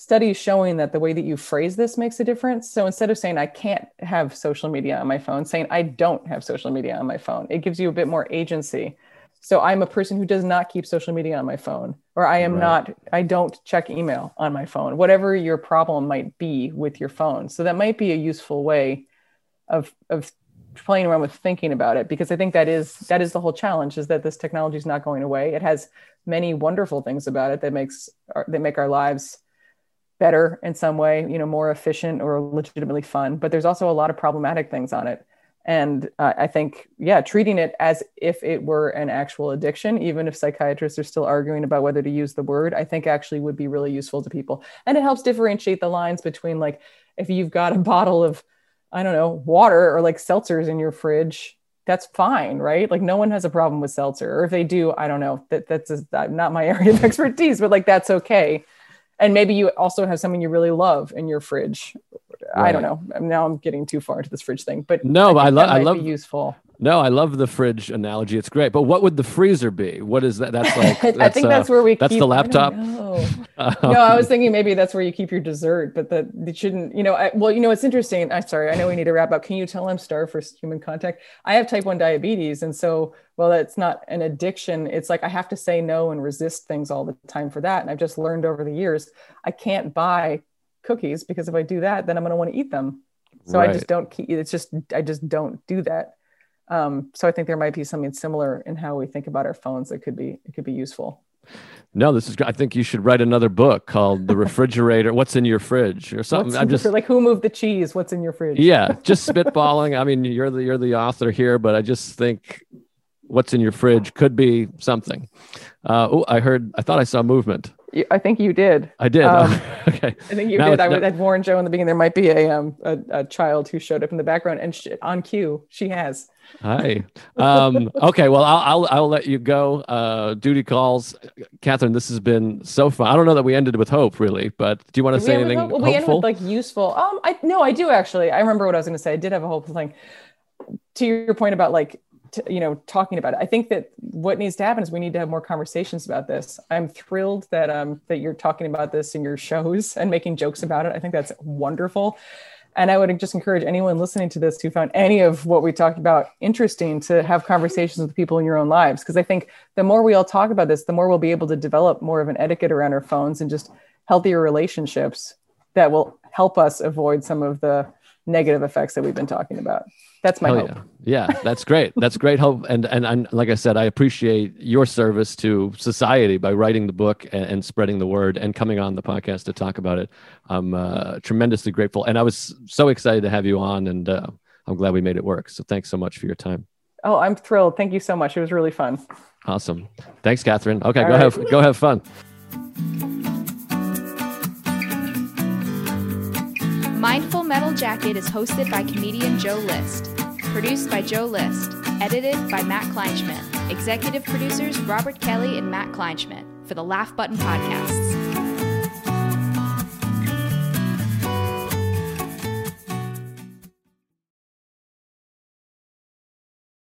studies showing that the way that you phrase this makes a difference. So instead of saying I can't have social media on my phone, saying I don't have social media on my phone, it gives you a bit more agency. So I'm a person who does not keep social media on my phone, or I am Right. not, I don't check email on my phone, whatever your problem might be with your phone. So that might be a useful way of, of playing around with thinking about it because I think that is that is the whole challenge is that this technology is not going away. It has many wonderful things about it that makes our, that make our lives better in some way, you know, more efficient or legitimately fun. But there's also a lot of problematic things on it. And uh, I think, yeah, treating it as if it were an actual addiction, even if psychiatrists are still arguing about whether to use the word, I think actually would be really useful to people. And it helps differentiate the lines between like if you've got a bottle of, I don't know, water or like seltzers in your fridge, that's fine, right? Like no one has a problem with seltzer, or if they do, I don't know. That that's just, uh, not my area of expertise, but like that's okay. And maybe you also have something you really love in your fridge. I don't know. Now I'm getting too far into this fridge thing, but No, but I think love- I love- useful. No, I love the fridge analogy. It's great. But what would the freezer be? What is that? That's like I think that's uh, where we. that's keep, the laptop? know. um, no, I was thinking maybe that's where you keep your dessert, but that it shouldn't. You know, I, well, you know, it's interesting. I'm sorry, I know we need to wrap up. Can you tell I'm starved for human contact? I have type one diabetes, and so well, it's not an addiction. It's like I have to say no and resist things all the time for that. And I've just learned over the years I can't buy cookies because if I do that, then I'm going to want to eat them. So I just don't keep. It's just I just don't do that. Um, so I think there might be something similar in how we think about our phones that could be it could be useful. No, this is. I think you should write another book called "The Refrigerator." What's in your fridge or something? I'm just like who moved the cheese? What's in your fridge? yeah, just spitballing. I mean, you're the you're the author here, but I just think what's in your fridge could be something. Uh, oh, I heard. I thought I saw movement. I think you did. I did. Um, okay. I think you Now did. I now- had warned Joe in the beginning. There might be a um a, a child who showed up in the background, and she, on cue, she has. Hi. Um, okay. Well, I'll, I'll I'll let you go. Uh, duty calls, Catherine. This has been so fun. I don't know that we ended with hope, really, but do you want to Did say anything? Well, we ended with like useful. Um, I no, I do actually. I remember what I was going to say. I did have a hopeful thing. To your point about like, t- you know, talking about it, I think that what needs to happen is we need to have more conversations about this. I'm thrilled that um that you're talking about this in your shows and making jokes about it. I think that's wonderful. And I would just encourage anyone listening to this who found any of what we talked about interesting to have conversations with people in your own lives. Because I think the more we all talk about this, the more we'll be able to develop more of an etiquette around our phones and just healthier relationships that will help us avoid some of the negative effects that we've been talking about. That's my Hell hope. yeah. Yeah, that's great. That's great hope. And, and and like I said, I appreciate your service to society by writing the book and, and spreading the word and coming on the podcast to talk about it. I'm uh, tremendously grateful, and I was so excited to have you on, and uh, I'm glad we made it work. So thanks so much for your time. Oh, I'm thrilled. Thank you so much. It was really fun. Awesome. Thanks, Catherine. Okay, All go right. have go have fun. Metal Jacket is hosted by comedian Joe List. Produced by Joe List. Edited by Matt Kleinschmidt. Executive producers Robert Kelly and Matt Kleinschmidt for the Laugh Button Podcasts.